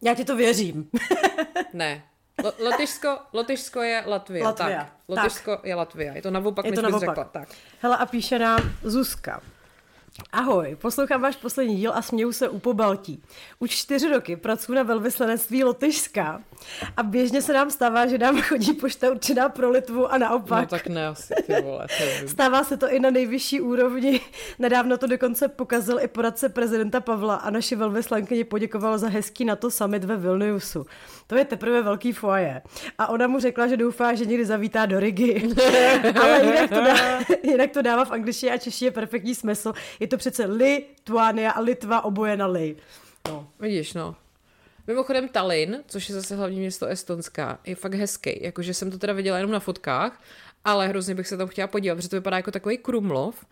Já ti to věřím. ne. Lotyšsko, Lotyšsko je Latvia. Latvia. Tak. Lotyšsko tak. je Latvia. Je to naopak, je to naopak. řekla. Tak. Hele, a píše nám Zuzka. Ahoj, poslouchám váš poslední díl a směju se u pobaltí. Už čtyři roky pracuji na velvyslanectví Lotyšska a běžně se nám stává, že nám chodí pošta určená pro Litvu a naopak. No tak ne asi, ty vole. Stává se to i na nejvyšší úrovni. Nedávno to dokonce pokazil i poradce prezidenta Pavla a naši velvyslankyni poděkoval za hezký NATO summit ve Vilniusu. To je teprve velký foaje. A ona mu řekla, že doufá, že někdy zavítá do Rigi. Ale jinak to, dá, jinak to dává v angličtině a češtině perfektní smysl. Je to přece Litvánia a Litva oboje na li. No. Vidíš, no. Mimochodem Tallinn, což je zase hlavní město Estonska, je fakt hezký. Jakože jsem to teda viděla jenom na fotkách, ale hrozně bych se tam chtěla podívat, protože to vypadá jako takový Krumlov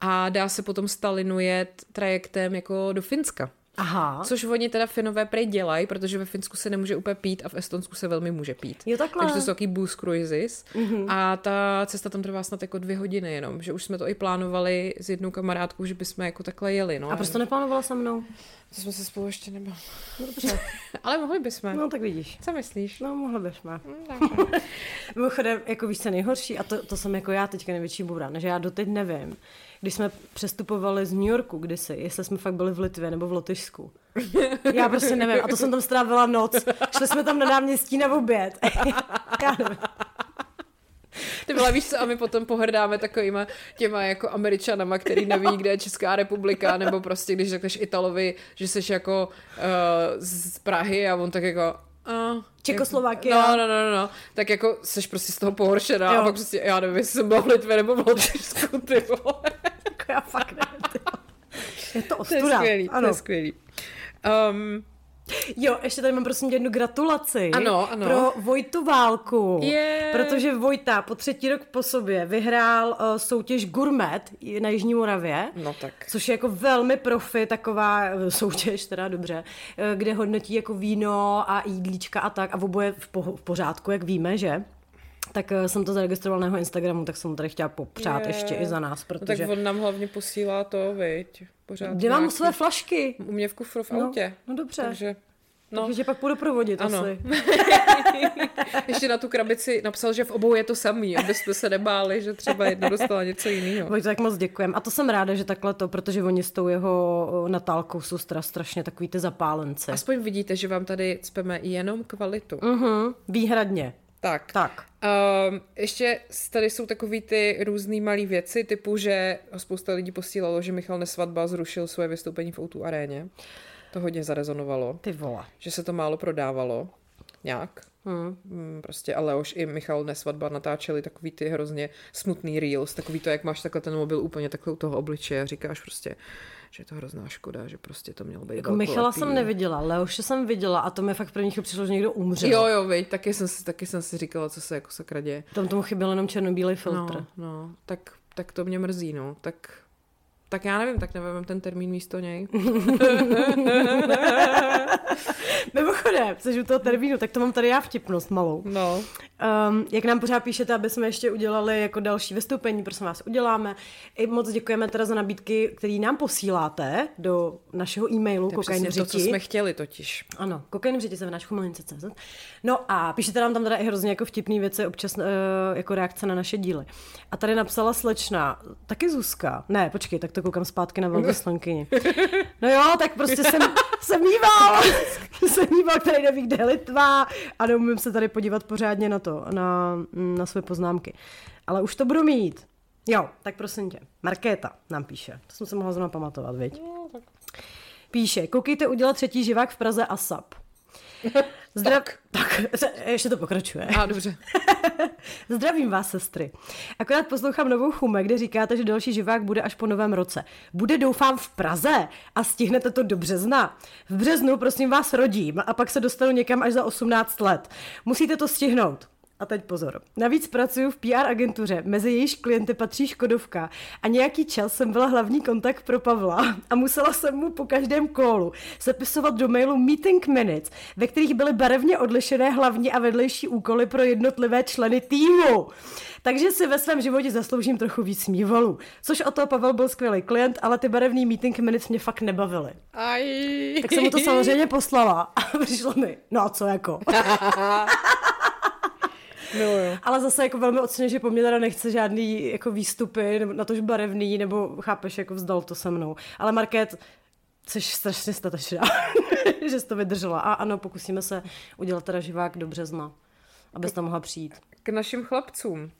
a dá se potom z Tallinnu jet trajektem jako do Finska. Aha. Což oni teda Finové prej dělají, protože ve Finsku se nemůže úplně pít a v Estonsku se velmi může pít. Jo, takhle. Takže to jsou taky boost cruises mm-hmm. a ta cesta tam trvá snad jako dvě hodiny jenom, že už jsme to i plánovali s jednou kamarádkou, že bychom jako takhle jeli. No. A proč to neplánovala se mnou? To jsme se spolu ještě nebo. No, dobře. Ale mohli bychom. No tak vidíš. Co myslíš? No mohli bychom. Mm, Mimochodem, jako víš, co nejhorší, a to, to jsem jako já teďka největší bůra, že já doteď nevím, když jsme přestupovali z New Yorku kdysi, jestli jsme fakt byli v Litvě nebo v Lotyšsku. Já prostě nevím. A to jsem tam strávila noc. Šli jsme tam na náměstí na oběd. Já nevím. Ty byla víš co, a my potom pohrdáme takovýma těma jako američanama, který neví, kde je Česká republika, nebo prostě když řekneš Italovi, že jsi jako uh, z Prahy a on tak jako Uh, Čekoslovakia. No, no, no, no, no. Tak jako jsi prostě z toho pohoršená jo. a pak prostě, já nevím, jestli jsem byla v Litvě nebo v Lotyšsku, ty vole. jako já fakt nevím. Je to ostuda. To je skvělý, ano. to je skvělý. Um, Jo, ještě tady mám prosím jednu gratulaci. Ano, ano. Pro Vojtu Válku. Yeah. Protože Vojta po třetí rok po sobě vyhrál uh, soutěž Gourmet na Jižní Moravě. No tak. Což je jako velmi profi taková uh, soutěž, teda dobře, uh, kde hodnotí jako víno a jídlíčka a tak a oboje v, po- v pořádku, jak víme, že? Tak eh, jsem to zaregistroval na jeho Instagramu, tak jsem mu tady chtěla popřát Je. ještě i za nás, No, protože... tak on nám hlavně posílá to, viď? Pořád Kde mám nějaký- své flašky? U mě v kufru v No, autě. no dobře. Takže, No. no, Takže pak půjdu provodit Ano. asi. ještě na tu krabici napsal, že v obou je to samý, abyste se nebáli, že třeba jedna dostala něco jiného. Vojto, tak moc děkujem. A to jsem ráda, že takhle to, protože oni s tou jeho o, Natálkou jsou stra, strašně takový ty zapálence. Aspoň vidíte, že vám tady cpeme jenom kvalitu. Mhm, výhradně. Tak. Tak. Um, ještě tady jsou takový ty různý malý věci, typu, že spousta lidí posílalo, že Michal Nesvadba zrušil svoje vystoupení v O2 aréně. To hodně zarezonovalo, Ty vole. že se to málo prodávalo nějak. Hmm. Mm, prostě a Leoš i Michal Nesvadba natáčeli takový ty hrozně smutný reels, takový to, jak máš takhle ten mobil úplně takhle u toho obličeje a říkáš prostě, že je to hrozná škoda, že prostě to mělo být Jako Michala jsem neviděla, Leoše jsem viděla a to mi fakt první přišlo, že někdo umřel. Jo, jo, viď, taky jsem, si, taky jsem si říkala, co se jako sakra děje. Tam tomu chyběl jenom černobílý filtr. No, no, tak, tak to mě mrzí, no. Tak, tak já nevím, tak nevím ten termín místo něj. Mimochodem, jsi u toho termínu, tak to mám tady já vtipnost malou. No. Um, jak nám pořád píšete, aby jsme ještě udělali jako další vystoupení, prosím vás, uděláme. I moc děkujeme teda za nabídky, které nám posíláte do našeho e-mailu To je to, co jsme chtěli totiž. Ano, kokain v řeti se CZ. No a píšete nám tam teda i hrozně jako vtipný věci, občas uh, jako reakce na naše díly. A tady napsala slečna, taky Zuzka. Ne, počkej, tak to koukám zpátky na velvyslankyni. No jo, tak prostě jsem, jsem mýval, jsem mýval, který neví, kde je Litva a neumím se tady podívat pořádně na to, na, na své poznámky. Ale už to budu mít. Jo, tak prosím tě. Markéta nám píše. To jsem se mohla zrovna pamatovat, viď? Píše, koukejte udělat třetí živák v Praze ASAP. Zdrav... tak, ještě to pokračuje. A dobře. Zdravím vás, sestry. Akorát poslouchám novou chume, kde říkáte, že další živák bude až po novém roce. Bude doufám v Praze a stihnete to do března. V březnu prosím vás rodím a pak se dostanu někam až za 18 let. Musíte to stihnout. A teď pozor. Navíc pracuji v PR agentuře, mezi jejíž klienty patří Škodovka a nějaký čas jsem byla hlavní kontakt pro Pavla a musela jsem mu po každém kólu sepisovat do mailu meeting minutes, ve kterých byly barevně odlišené hlavní a vedlejší úkoly pro jednotlivé členy týmu. Takže si ve svém životě zasloužím trochu víc smívalů. Což o to Pavel byl skvělý klient, ale ty barevný meeting minutes mě fakt nebavily. Aj. Tak jsem mu to samozřejmě poslala a přišlo mi, no a co jako. Miluju. Ale zase jako velmi oceně, že po mně teda nechce žádný jako výstupy, nebo na tož barevný, nebo chápeš, jako vzdal to se mnou. Ale Market, jsi strašně statečná, že jsi to vydržela. A ano, pokusíme se udělat teda živák do března, abys tam mohla přijít. K našim chlapcům. Uh,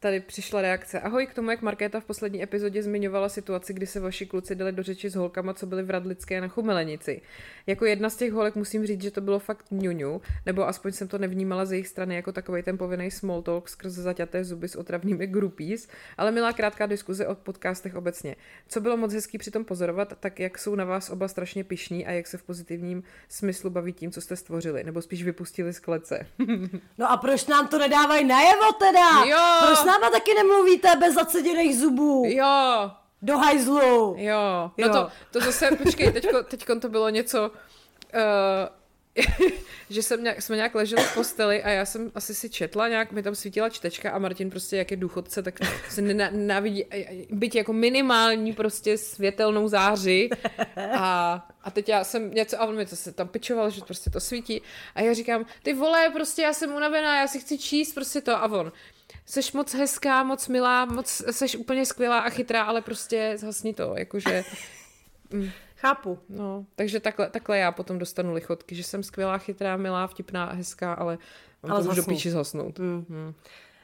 tady přišla reakce. Ahoj k tomu, jak Markéta v poslední epizodě zmiňovala situaci, kdy se vaši kluci dali do řeči s holkama, co byly v Radlické na Chumelenici. Jako jedna z těch holek musím říct, že to bylo fakt ňuňu, nebo aspoň jsem to nevnímala z jejich strany jako takový ten povinný small talk skrze zaťaté zuby s otravnými groupies, ale milá krátká diskuze o podcastech obecně. Co bylo moc hezký při tom pozorovat, tak jak jsou na vás oba strašně pišní a jak se v pozitivním smyslu baví tím, co jste stvořili, nebo spíš vypustili z klece. No a proč nám to nedávají najevo teda? Jo. Proč náma taky nemluvíte bez zaceděných zubů? jo, Do hajzlu. Jo, no Jo. to, to zase, počkej, teďko, teďko to bylo něco, uh, že jsem nějak, jsme nějak leželi v posteli a já jsem asi si četla nějak, mi tam svítila čtečka a Martin prostě, jak je důchodce, tak se nenávidí být jako minimální prostě světelnou záři a, a teď já jsem něco, a on mi to se tam pičoval, že prostě to svítí a já říkám, ty vole, prostě já jsem unavená, já si chci číst prostě to a on, seš moc hezká, moc milá, moc, seš úplně skvělá a chytrá, ale prostě zhasni to, jakože, Chápu. no, takže takhle, takhle já potom dostanu lichotky, že jsem skvělá, chytrá, milá, vtipná a hezká, ale Ale to můžu zhasni. píči zhasnout. Mm.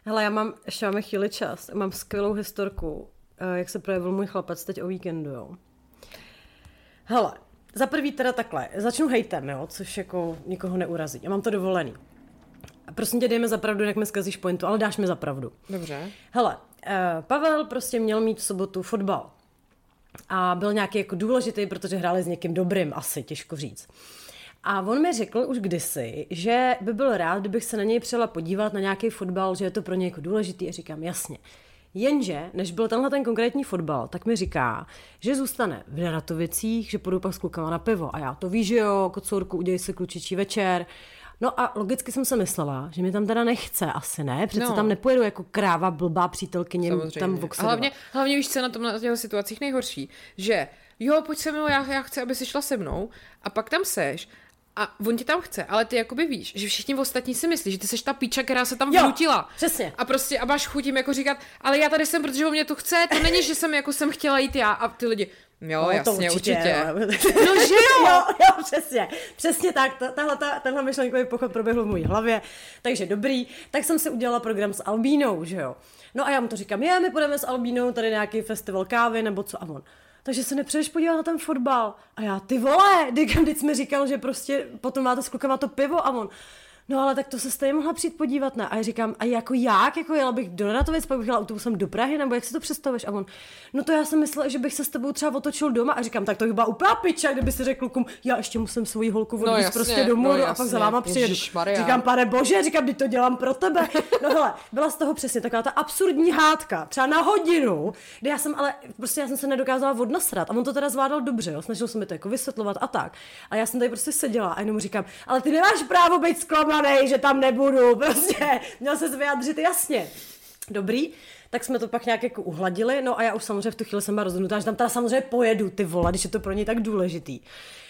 Hele, já mám, ještě máme chvíli čas, mám skvělou historku, eh, jak se projevil můj chlapec teď o víkendu, jo. Hele, za prvý teda takhle, začnu hejtem, jo, což jako nikoho neurazí. Já mám to dovolený. Prosím tě, dej mi za pravdu, jak mi zkazíš pointu, ale dáš mi za pravdu. Dobře. Hele, eh, Pavel prostě měl mít v sobotu fotbal. A byl nějaký jako důležitý, protože hráli s někým dobrým, asi, těžko říct. A on mi řekl už kdysi, že by byl rád, kdybych se na něj přijela podívat na nějaký fotbal, že je to pro něj jako důležitý. A říkám, jasně. Jenže, než byl tenhle ten konkrétní fotbal, tak mi říká, že zůstane v Neratovicích, že půjdu pak s klukama na pivo. A já to víš, že jo, kocourku, udělej si klučičí večer. No a logicky jsem se myslela, že mi tam teda nechce, asi ne, přece No. tam nepojedu jako kráva, blbá přítelkyně, Samozřejmě. tam a voxedovat. hlavně, hlavně víš, co na tom na těch situacích nejhorší, že jo, pojď se mnou, já, já chci, aby si šla se mnou a pak tam seš a on tě tam chce, ale ty jakoby víš, že všichni ostatní si myslí, že ty seš ta píča, která se tam Jo, vnutila. přesně. A prostě a máš chuť jim jako říkat, ale já tady jsem, protože on mě tu chce, to není, že jsem jako jsem chtěla jít já a ty lidi, jo, No, jasně, určitě. ale- No, že jo? jo, jo, přesně. Přesně tak. Ta- Tahle, ta, tenhle myšlenkový pochod proběhl v mojí hlavě. Takže dobrý. Tak jsem si udělala program s Albínou, že jo. No a já mu to říkám, je, my půjdeme s Albínou, tady nějaký festival kávy nebo co a on. Takže se nepřeješ podívat na ten fotbal. A já, ty vole, teď jsi mi říkal, že prostě potom máte s klukama to pivo a on. No ale tak to se stejně mohla přijít podívat, ne? A já říkám, a jako jak? Jako jela bych do Radatovic, pak bych jela autobusem do Prahy, nebo jak si to představuješ? A on, no to já jsem myslela, že bych se s tebou třeba otočil doma a říkám, tak to byla úplná piča, kdyby si řekl klukům, já ještě musím svoji holku odvízt jasně, prostě domů no no, a pak za váma přijedu. Říkám, pane bože, říkám, teď to dělám pro tebe. No hele, byla z toho přesně taková ta absurdní hádka, třeba na hodinu, kde já jsem ale, prostě já jsem se nedokázala odnasrat a on to teda zvládal dobře, jo? snažil se mi to jako vysvětlovat a tak. A já jsem tady prostě seděla a jenom říkám, ale ty nemáš právo být zklamaný, že tam nebudu, prostě, měl se vyjádřit jasně. Dobrý, tak jsme to pak nějak jako uhladili, no a já už samozřejmě v tu chvíli jsem byla rozhodnutá, že tam teda samozřejmě pojedu ty vole, když je to pro ně tak důležitý.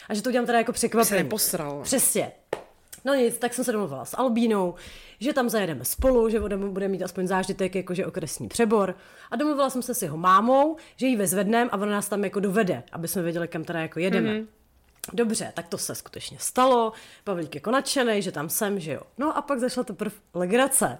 A že to udělám teda jako překvapení. Se neposral. Přesně. No nic, tak jsem se domluvila s Albínou, že tam zajedeme spolu, že budeme mít aspoň zážitek, jakože okresní přebor. A domluvila jsem se s jeho mámou, že ji vezvedneme a ona nás tam jako dovede, aby jsme věděli, kam teda jako jedeme. Mm-hmm. Dobře, tak to se skutečně stalo. Pavlík jako nadšený, že tam jsem, že jo. No a pak začala teprve legrace.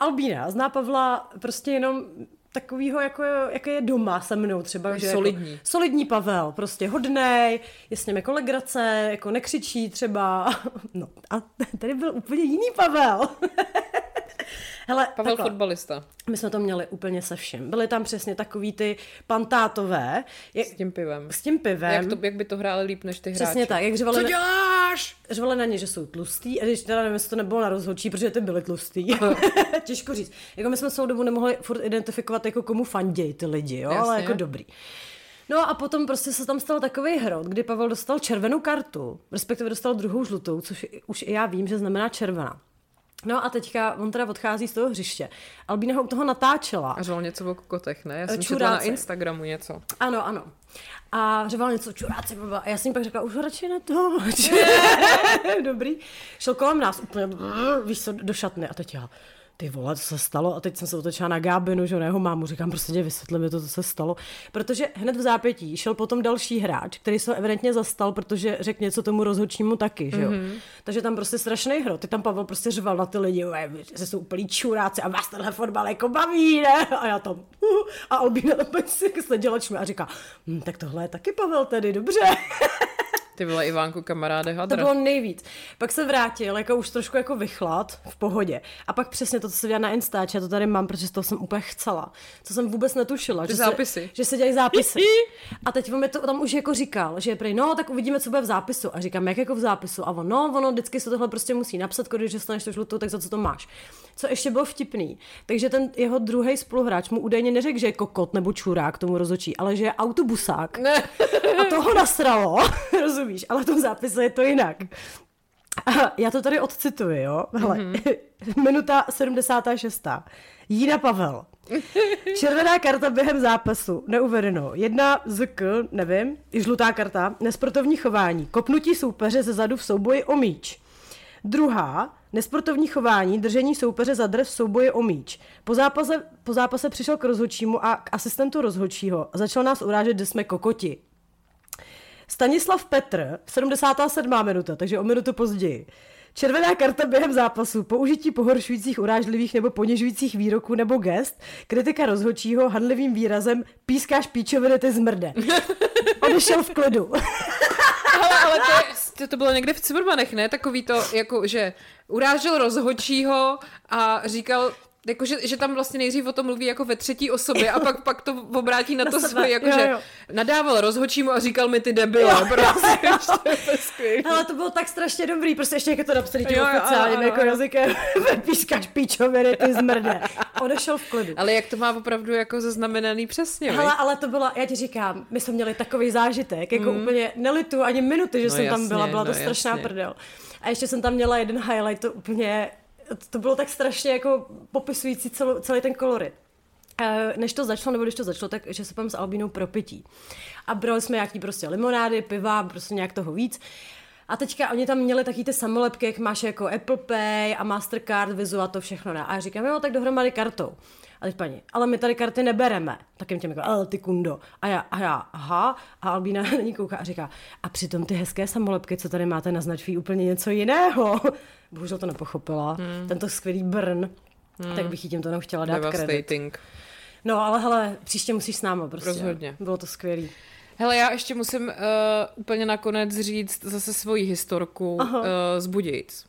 Albína zná Pavla prostě jenom takovýho, jako, jako je doma se mnou třeba. Že solidní. Jako, solidní Pavel, prostě hodnej, je s ním jako legrace, jako nekřičí třeba. No a tady byl úplně jiný Pavel. Hele, Pavel takhle. fotbalista. My jsme to měli úplně se vším. Byly tam přesně takový ty pantátové. Jak, S tím pivem. s tím pivem. Jak, to, jak by to hráli líp než ty hráči. Přesně tak, jak řvali, Co na, děláš? řvali na ně, že jsou tlustý, a když teda nevím, jestli to nebylo na rozhodčí, protože ty byly tlustý. Těžko říct. Jako my jsme celou dobu nemohli furt identifikovat, jako komu fandějí ty lidi, jo, ale Jasně. jako dobrý. No a potom prostě se tam stal takový hrot, kdy Pavel dostal červenou kartu, respektive dostal druhou žlutou, což už i já vím, že znamená červená. No a teďka on teda odchází z toho hřiště. Albína ho u toho natáčela. A řval něco o kokotech, ne? Já jsem četla na Instagramu něco. Ano, ano. A řeval něco čuráci, blbá. a já jsem pak řekla, už radši netoč. Dobrý. Šel kolem nás úplně, víš co, do šatny a teď já, ty vole, co se stalo? A teď jsem se otočila na Gábinu, že na jeho mámu, říkám, prostě tě vysvětli mi to, co se stalo. Protože hned v zápětí šel potom další hráč, který se evidentně zastal, protože řekl něco tomu rozhodčímu taky, že jo. Mm-hmm. Takže tam prostě strašný hro. Ty tam Pavel prostě řval na ty lidi, "Ue, že jsou úplný čuráci a vás tenhle fotbal jako baví, ne? A já tam, uh, a Albína tam si seděla a říká, hm, tak tohle je taky Pavel tedy, dobře. Ty vole Ivánku, kamaráde To Hadra. bylo nejvíc. Pak se vrátil, jako už trošku jako vychlad, v pohodě. A pak přesně to, co se dělá na Instači, já to tady mám, protože z toho jsem úplně chcela. Co jsem vůbec netušila. Ty že zápisy. Se, že se dělají zápisy. A teď on mi to tam už jako říkal, že je prej, no tak uvidíme, co bude v zápisu. A říkám, jak jako v zápisu. A on, no, ono vždycky se tohle prostě musí napsat, když dostaneš to žlutou, tak za co to máš. Co ještě bylo vtipný, takže ten jeho druhý spoluhráč mu údajně neřekl, že je kokot nebo čurák tomu rozočí, ale že je autobusák. Ne. A to ho nasralo, rozumíš, ale v tom zápise je to jinak. A já to tady odcituji, jo? Hele, mm-hmm. minuta 76. Jína Pavel. Červená karta během zápasu, neuvedeno. Jedna ZK, nevím, i žlutá karta, nesportovní chování, kopnutí soupeře ze zadu v souboji o míč. Druhá, nesportovní chování, držení soupeře za drev v souboji o míč. Po zápase, po zápase přišel k rozhodčímu a k asistentu rozhodčího a začal nás urážet, že jsme kokoti. Stanislav Petr, 77. minuta, takže o minutu později. Červená karta během zápasu, použití pohoršujících, urážlivých nebo ponižujících výroků nebo gest, kritika rozhodčího hanlivým výrazem pískáš píčoviny, ty zmrde. Odešel v klidu. Ale, ale to, je, to, bylo někde v Cibermanech, ne? Takový to, jako, že urážel rozhodčího a říkal, jako, že, že tam vlastně nejdřív o tom mluví jako ve třetí osobě a pak, pak to obrátí na, na to své, jako že nadával rozhočímu a říkal mi ty debile, jo, prostě, Ale to bylo tak strašně dobrý, prostě ještě jako to napsali tím oficiálním jako jazykem, pískaš píčoviny, ty zmrde. Odešel v klidu. Ale jak to má opravdu jako zaznamenaný přesně, Hele, ale to byla, já ti říkám, my jsme měli takový zážitek, jako mm. úplně nelitu ani minuty, že no jsem jasně, tam byla, byla no to strašná jasně. prdel. A ještě jsem tam měla jeden highlight, to úplně to bylo tak strašně jako popisující celou, celý ten kolorit. Než to začalo, nebo když to začalo, tak že se pám s Albínou pro pití. A brali jsme nějaký prostě limonády, piva, prostě nějak toho víc. A teďka oni tam měli taky ty samolepky, jak máš jako Apple Pay a Mastercard, Vizu a to všechno. Ne? A já říkám, jo, tak dohromady kartou. A teď paní, ale my tady karty nebereme. Tak jim těm jako, ale ty kundo. A já, a já, aha. A Albína na ní kouká a říká, a přitom ty hezké samolepky, co tady máte na značky, úplně něco jiného. Bohužel to nepochopila. Hmm. Tento skvělý brn. Hmm. Tak bych jí tím to nechtěla dát kredit. No, ale hele, příště musíš s náma prostě. Rozhodně. Bylo to skvělý. Hele, já ještě musím uh, úplně nakonec říct zase svoji historku uh, z Budějic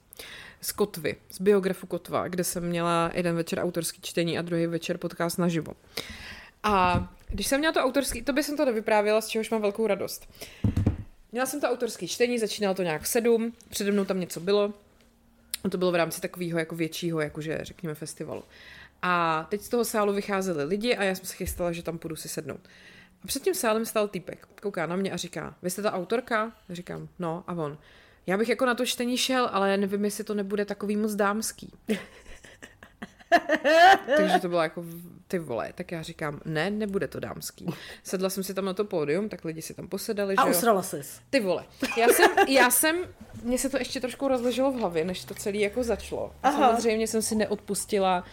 z Kotvy, z biografu Kotva, kde jsem měla jeden večer autorský čtení a druhý večer podcast naživo. A když jsem měla to autorský, to by jsem to nevyprávěla, z čehož mám velkou radost. Měla jsem to autorský čtení, začínalo to nějak v sedm, přede mnou tam něco bylo. A to bylo v rámci takového jako většího, jakože řekněme festivalu. A teď z toho sálu vycházeli lidi a já jsem se chystala, že tam půjdu si sednout. A před tím sálem stál týpek, kouká na mě a říká, vy jste ta autorka? Říkám, no a on, já bych jako na to čtení šel, ale nevím, jestli to nebude takový moc dámský. Takže to bylo jako ty vole, tak já říkám, ne, nebude to dámský. Sedla jsem si tam na to pódium, tak lidi si tam posedali. A usrala jsi. Ty vole. Já jsem, já jsem, mně se to ještě trošku rozleželo v hlavě, než to celé jako začalo. Aha. Samozřejmě jsem si neodpustila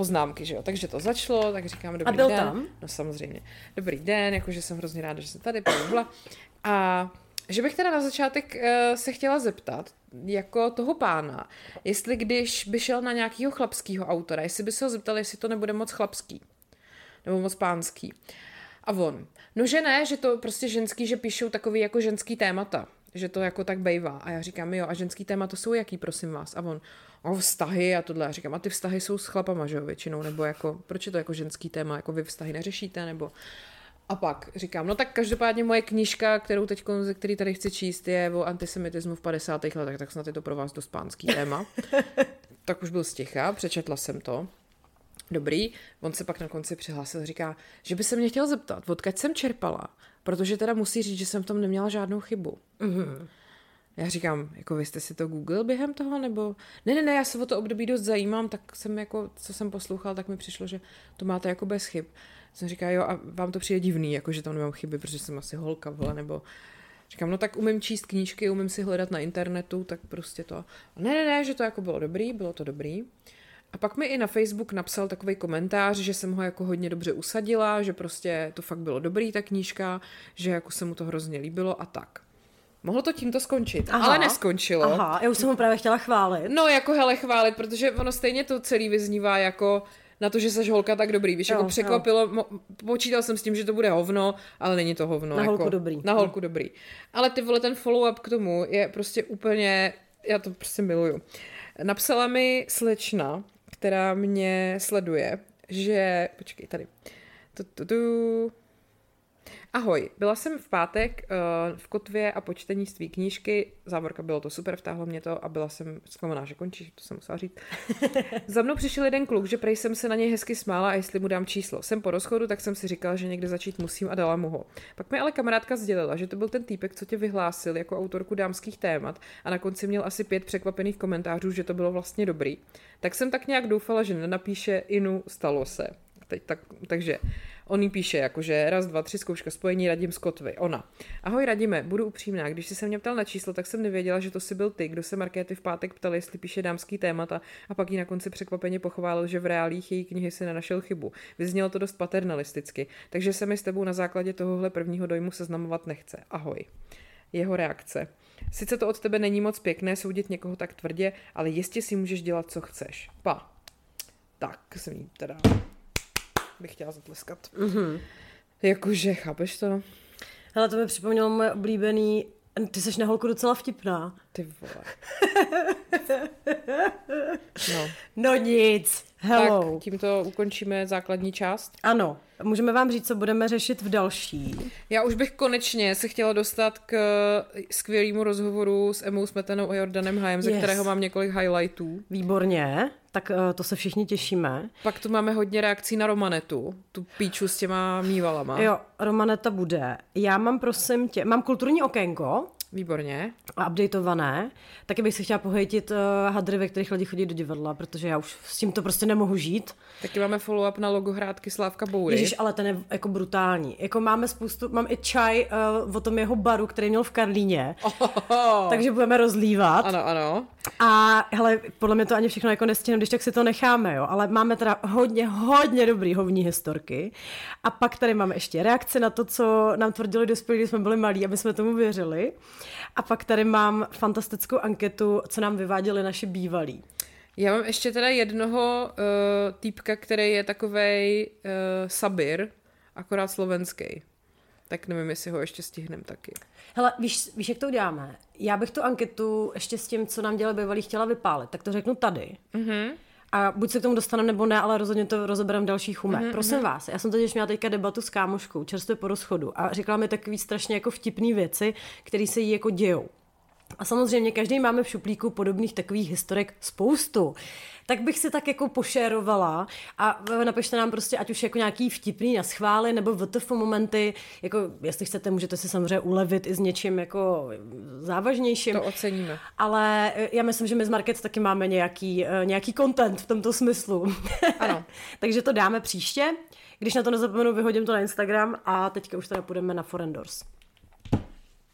poznámky, že jo. Takže to začalo, tak říkám dobrý A byl den. tam? No samozřejmě. Dobrý den, jakože jsem hrozně ráda, že jsem tady, bla, A že bych teda na začátek uh, se chtěla zeptat, jako toho pána, jestli když by šel na nějakého chlapského autora, jestli by se ho zeptal, jestli to nebude moc chlapský, nebo moc pánský. A on, no že ne, že to prostě ženský, že píšou takový jako ženský témata, že to jako tak bejvá. A já říkám, jo, a ženský témata jsou jaký, prosím vás? A on, o vztahy a tohle. Já říkám, a ty vztahy jsou s chlapama, že jo, většinou, nebo jako, proč je to jako ženský téma, jako vy vztahy neřešíte, nebo a pak říkám, no tak každopádně moje knížka, kterou teď, který tady chci číst, je o antisemitismu v 50. letech, tak snad je to pro vás dost pánský téma. tak už byl sticha, přečetla jsem to. Dobrý, on se pak na konci přihlásil, říká, že by se mě chtěl zeptat, odkud jsem čerpala, protože teda musí říct, že jsem v tom neměla žádnou chybu. Mm-hmm. Já říkám, jako vy jste si to Google během toho, nebo... Ne, ne, ne, já se o to období dost zajímám, tak jsem jako, co jsem poslouchal, tak mi přišlo, že to máte jako bez chyb jsem říká, jo, a vám to přijde divný, jako že tam nemám chyby, protože jsem asi holka, vole, nebo Říkám, no tak umím číst knížky, umím si hledat na internetu, tak prostě to. Ne, ne, ne, že to jako bylo dobrý, bylo to dobrý. A pak mi i na Facebook napsal takový komentář, že jsem ho jako hodně dobře usadila, že prostě to fakt bylo dobrý, ta knížka, že jako se mu to hrozně líbilo a tak. Mohlo to tímto skončit, aha, ale neskončilo. Aha, já už jsem ho právě chtěla chválit. No, jako hele chválit, protože ono stejně to celý vyznívá jako na to, že jsi holka tak dobrý. Víš, jo, jako překvapilo, mo, počítal jsem s tím, že to bude hovno, ale není to hovno. Na jako, holku dobrý. Na holku dobrý. Ale ty vole, ten follow-up k tomu je prostě úplně, já to prostě miluju. Napsala mi slečna, která mě sleduje, že, počkej, tady. Tu, tu, tu. Ahoj, byla jsem v pátek uh, v Kotvě a po čtení své knížky, závorka bylo to super, vtáhlo mě to a byla jsem zklamaná, že končí, to jsem musela říct. Za mnou přišel jeden kluk, že prej jsem se na něj hezky smála a jestli mu dám číslo. Jsem po rozchodu, tak jsem si říkala, že někde začít musím a dala mu ho. Pak mi ale kamarádka sdělila, že to byl ten týpek, co tě vyhlásil jako autorku dámských témat a na konci měl asi pět překvapených komentářů, že to bylo vlastně dobrý. Tak jsem tak nějak doufala, že nenapíše Inu, stalo se. Teď, tak, takže On jí píše, jakože raz, dva, tři, zkouška spojení, radím z kotvy. Ona. Ahoj, radíme, budu upřímná. Když jsi se mě ptal na číslo, tak jsem nevěděla, že to si byl ty, kdo se Markéty v pátek ptal, jestli píše dámský témata a pak jí na konci překvapeně pochválil, že v reálích její knihy si nenašel chybu. Vyznělo to dost paternalisticky, takže se mi s tebou na základě tohohle prvního dojmu seznamovat nechce. Ahoj. Jeho reakce. Sice to od tebe není moc pěkné soudit někoho tak tvrdě, ale jistě si můžeš dělat, co chceš. Pa. Tak jsem jí teda bych chtěla zatleskat. Mm-hmm. Jakože, chápeš to? Hele, to mi připomnělo moje oblíbený, ty seš na holku docela vtipná. Ty vole. No. No nic. Hello. Tak tímto ukončíme základní část. Ano, můžeme vám říct, co budeme řešit v další. Já už bych konečně se chtěla dostat k skvělému rozhovoru s Emou Smetanou a Jordanem Hajem, ze Yes. kterého mám několik highlightů. Výborně, tak eh, to se všichni těšíme. Pak tu máme hodně reakcí na Romanetu, tu píču s těma mývalama. Jo, Romaneta bude. Já mám prosím tě, mám kulturní okénko, Výborně. a updateované, taky bych si chtěla pohejtit uh, hadry, ve kterých lidi chodí do divadla, protože já už s tím to prostě nemohu žít. Taky máme follow-up na logohrádky Slávka Boury. Ježíš, ale ten je jako brutální. Jako máme spoustu, mám i čaj uh, o tom jeho baru, který měl v Karlíně, Ohoho. takže budeme rozlívat. Ano, ano. A hele, podle mě to ani všechno jako nestihneme, když tak si to necháme, jo. Ale máme teda hodně, hodně dobrý hovní historky. A pak tady máme ještě reakce na to, co nám tvrdili dospělí, když jsme byli malí, aby jsme tomu věřili. A pak tady mám fantastickou anketu, co nám vyváděli naši bývalí. Já mám ještě teda jednoho uh, týpka, který je takovej uh, sabir, akorát slovenský. Tak nevím, jestli ho ještě stihnem taky. Hele, víš, víš, jak to uděláme? Já bych tu anketu ještě s tím, co nám dělali bývalí, chtěla vypálit, tak to řeknu tady. Mm-hmm. A buď se k tomu dostaneme nebo ne, ale rozhodně to rozebereme v dalších. Mm-hmm. Prosím vás, já jsem totiž měla teďka debatu s kámoškou, čerstvě po rozchodu, a říkala mi takový strašně jako vtipný věci, které se jí jako dějou. A samozřejmě každý máme v šuplíku podobných takových historek spoustu. Tak bych si tak jako pošérovala a napište nám prostě, ať už jako nějaký vtipný na schvály nebo VTF momenty, jako jestli chcete, můžete si samozřejmě ulevit i s něčím jako závažnějším. To oceníme. Ale e, já myslím, že my z Market taky máme nějaký, e, nějaký content v tomto smyslu. Ano. Takže to dáme příště. Když na to nezapomenu, vyhodím to na Instagram a teďka už teda půjdeme na Forendors.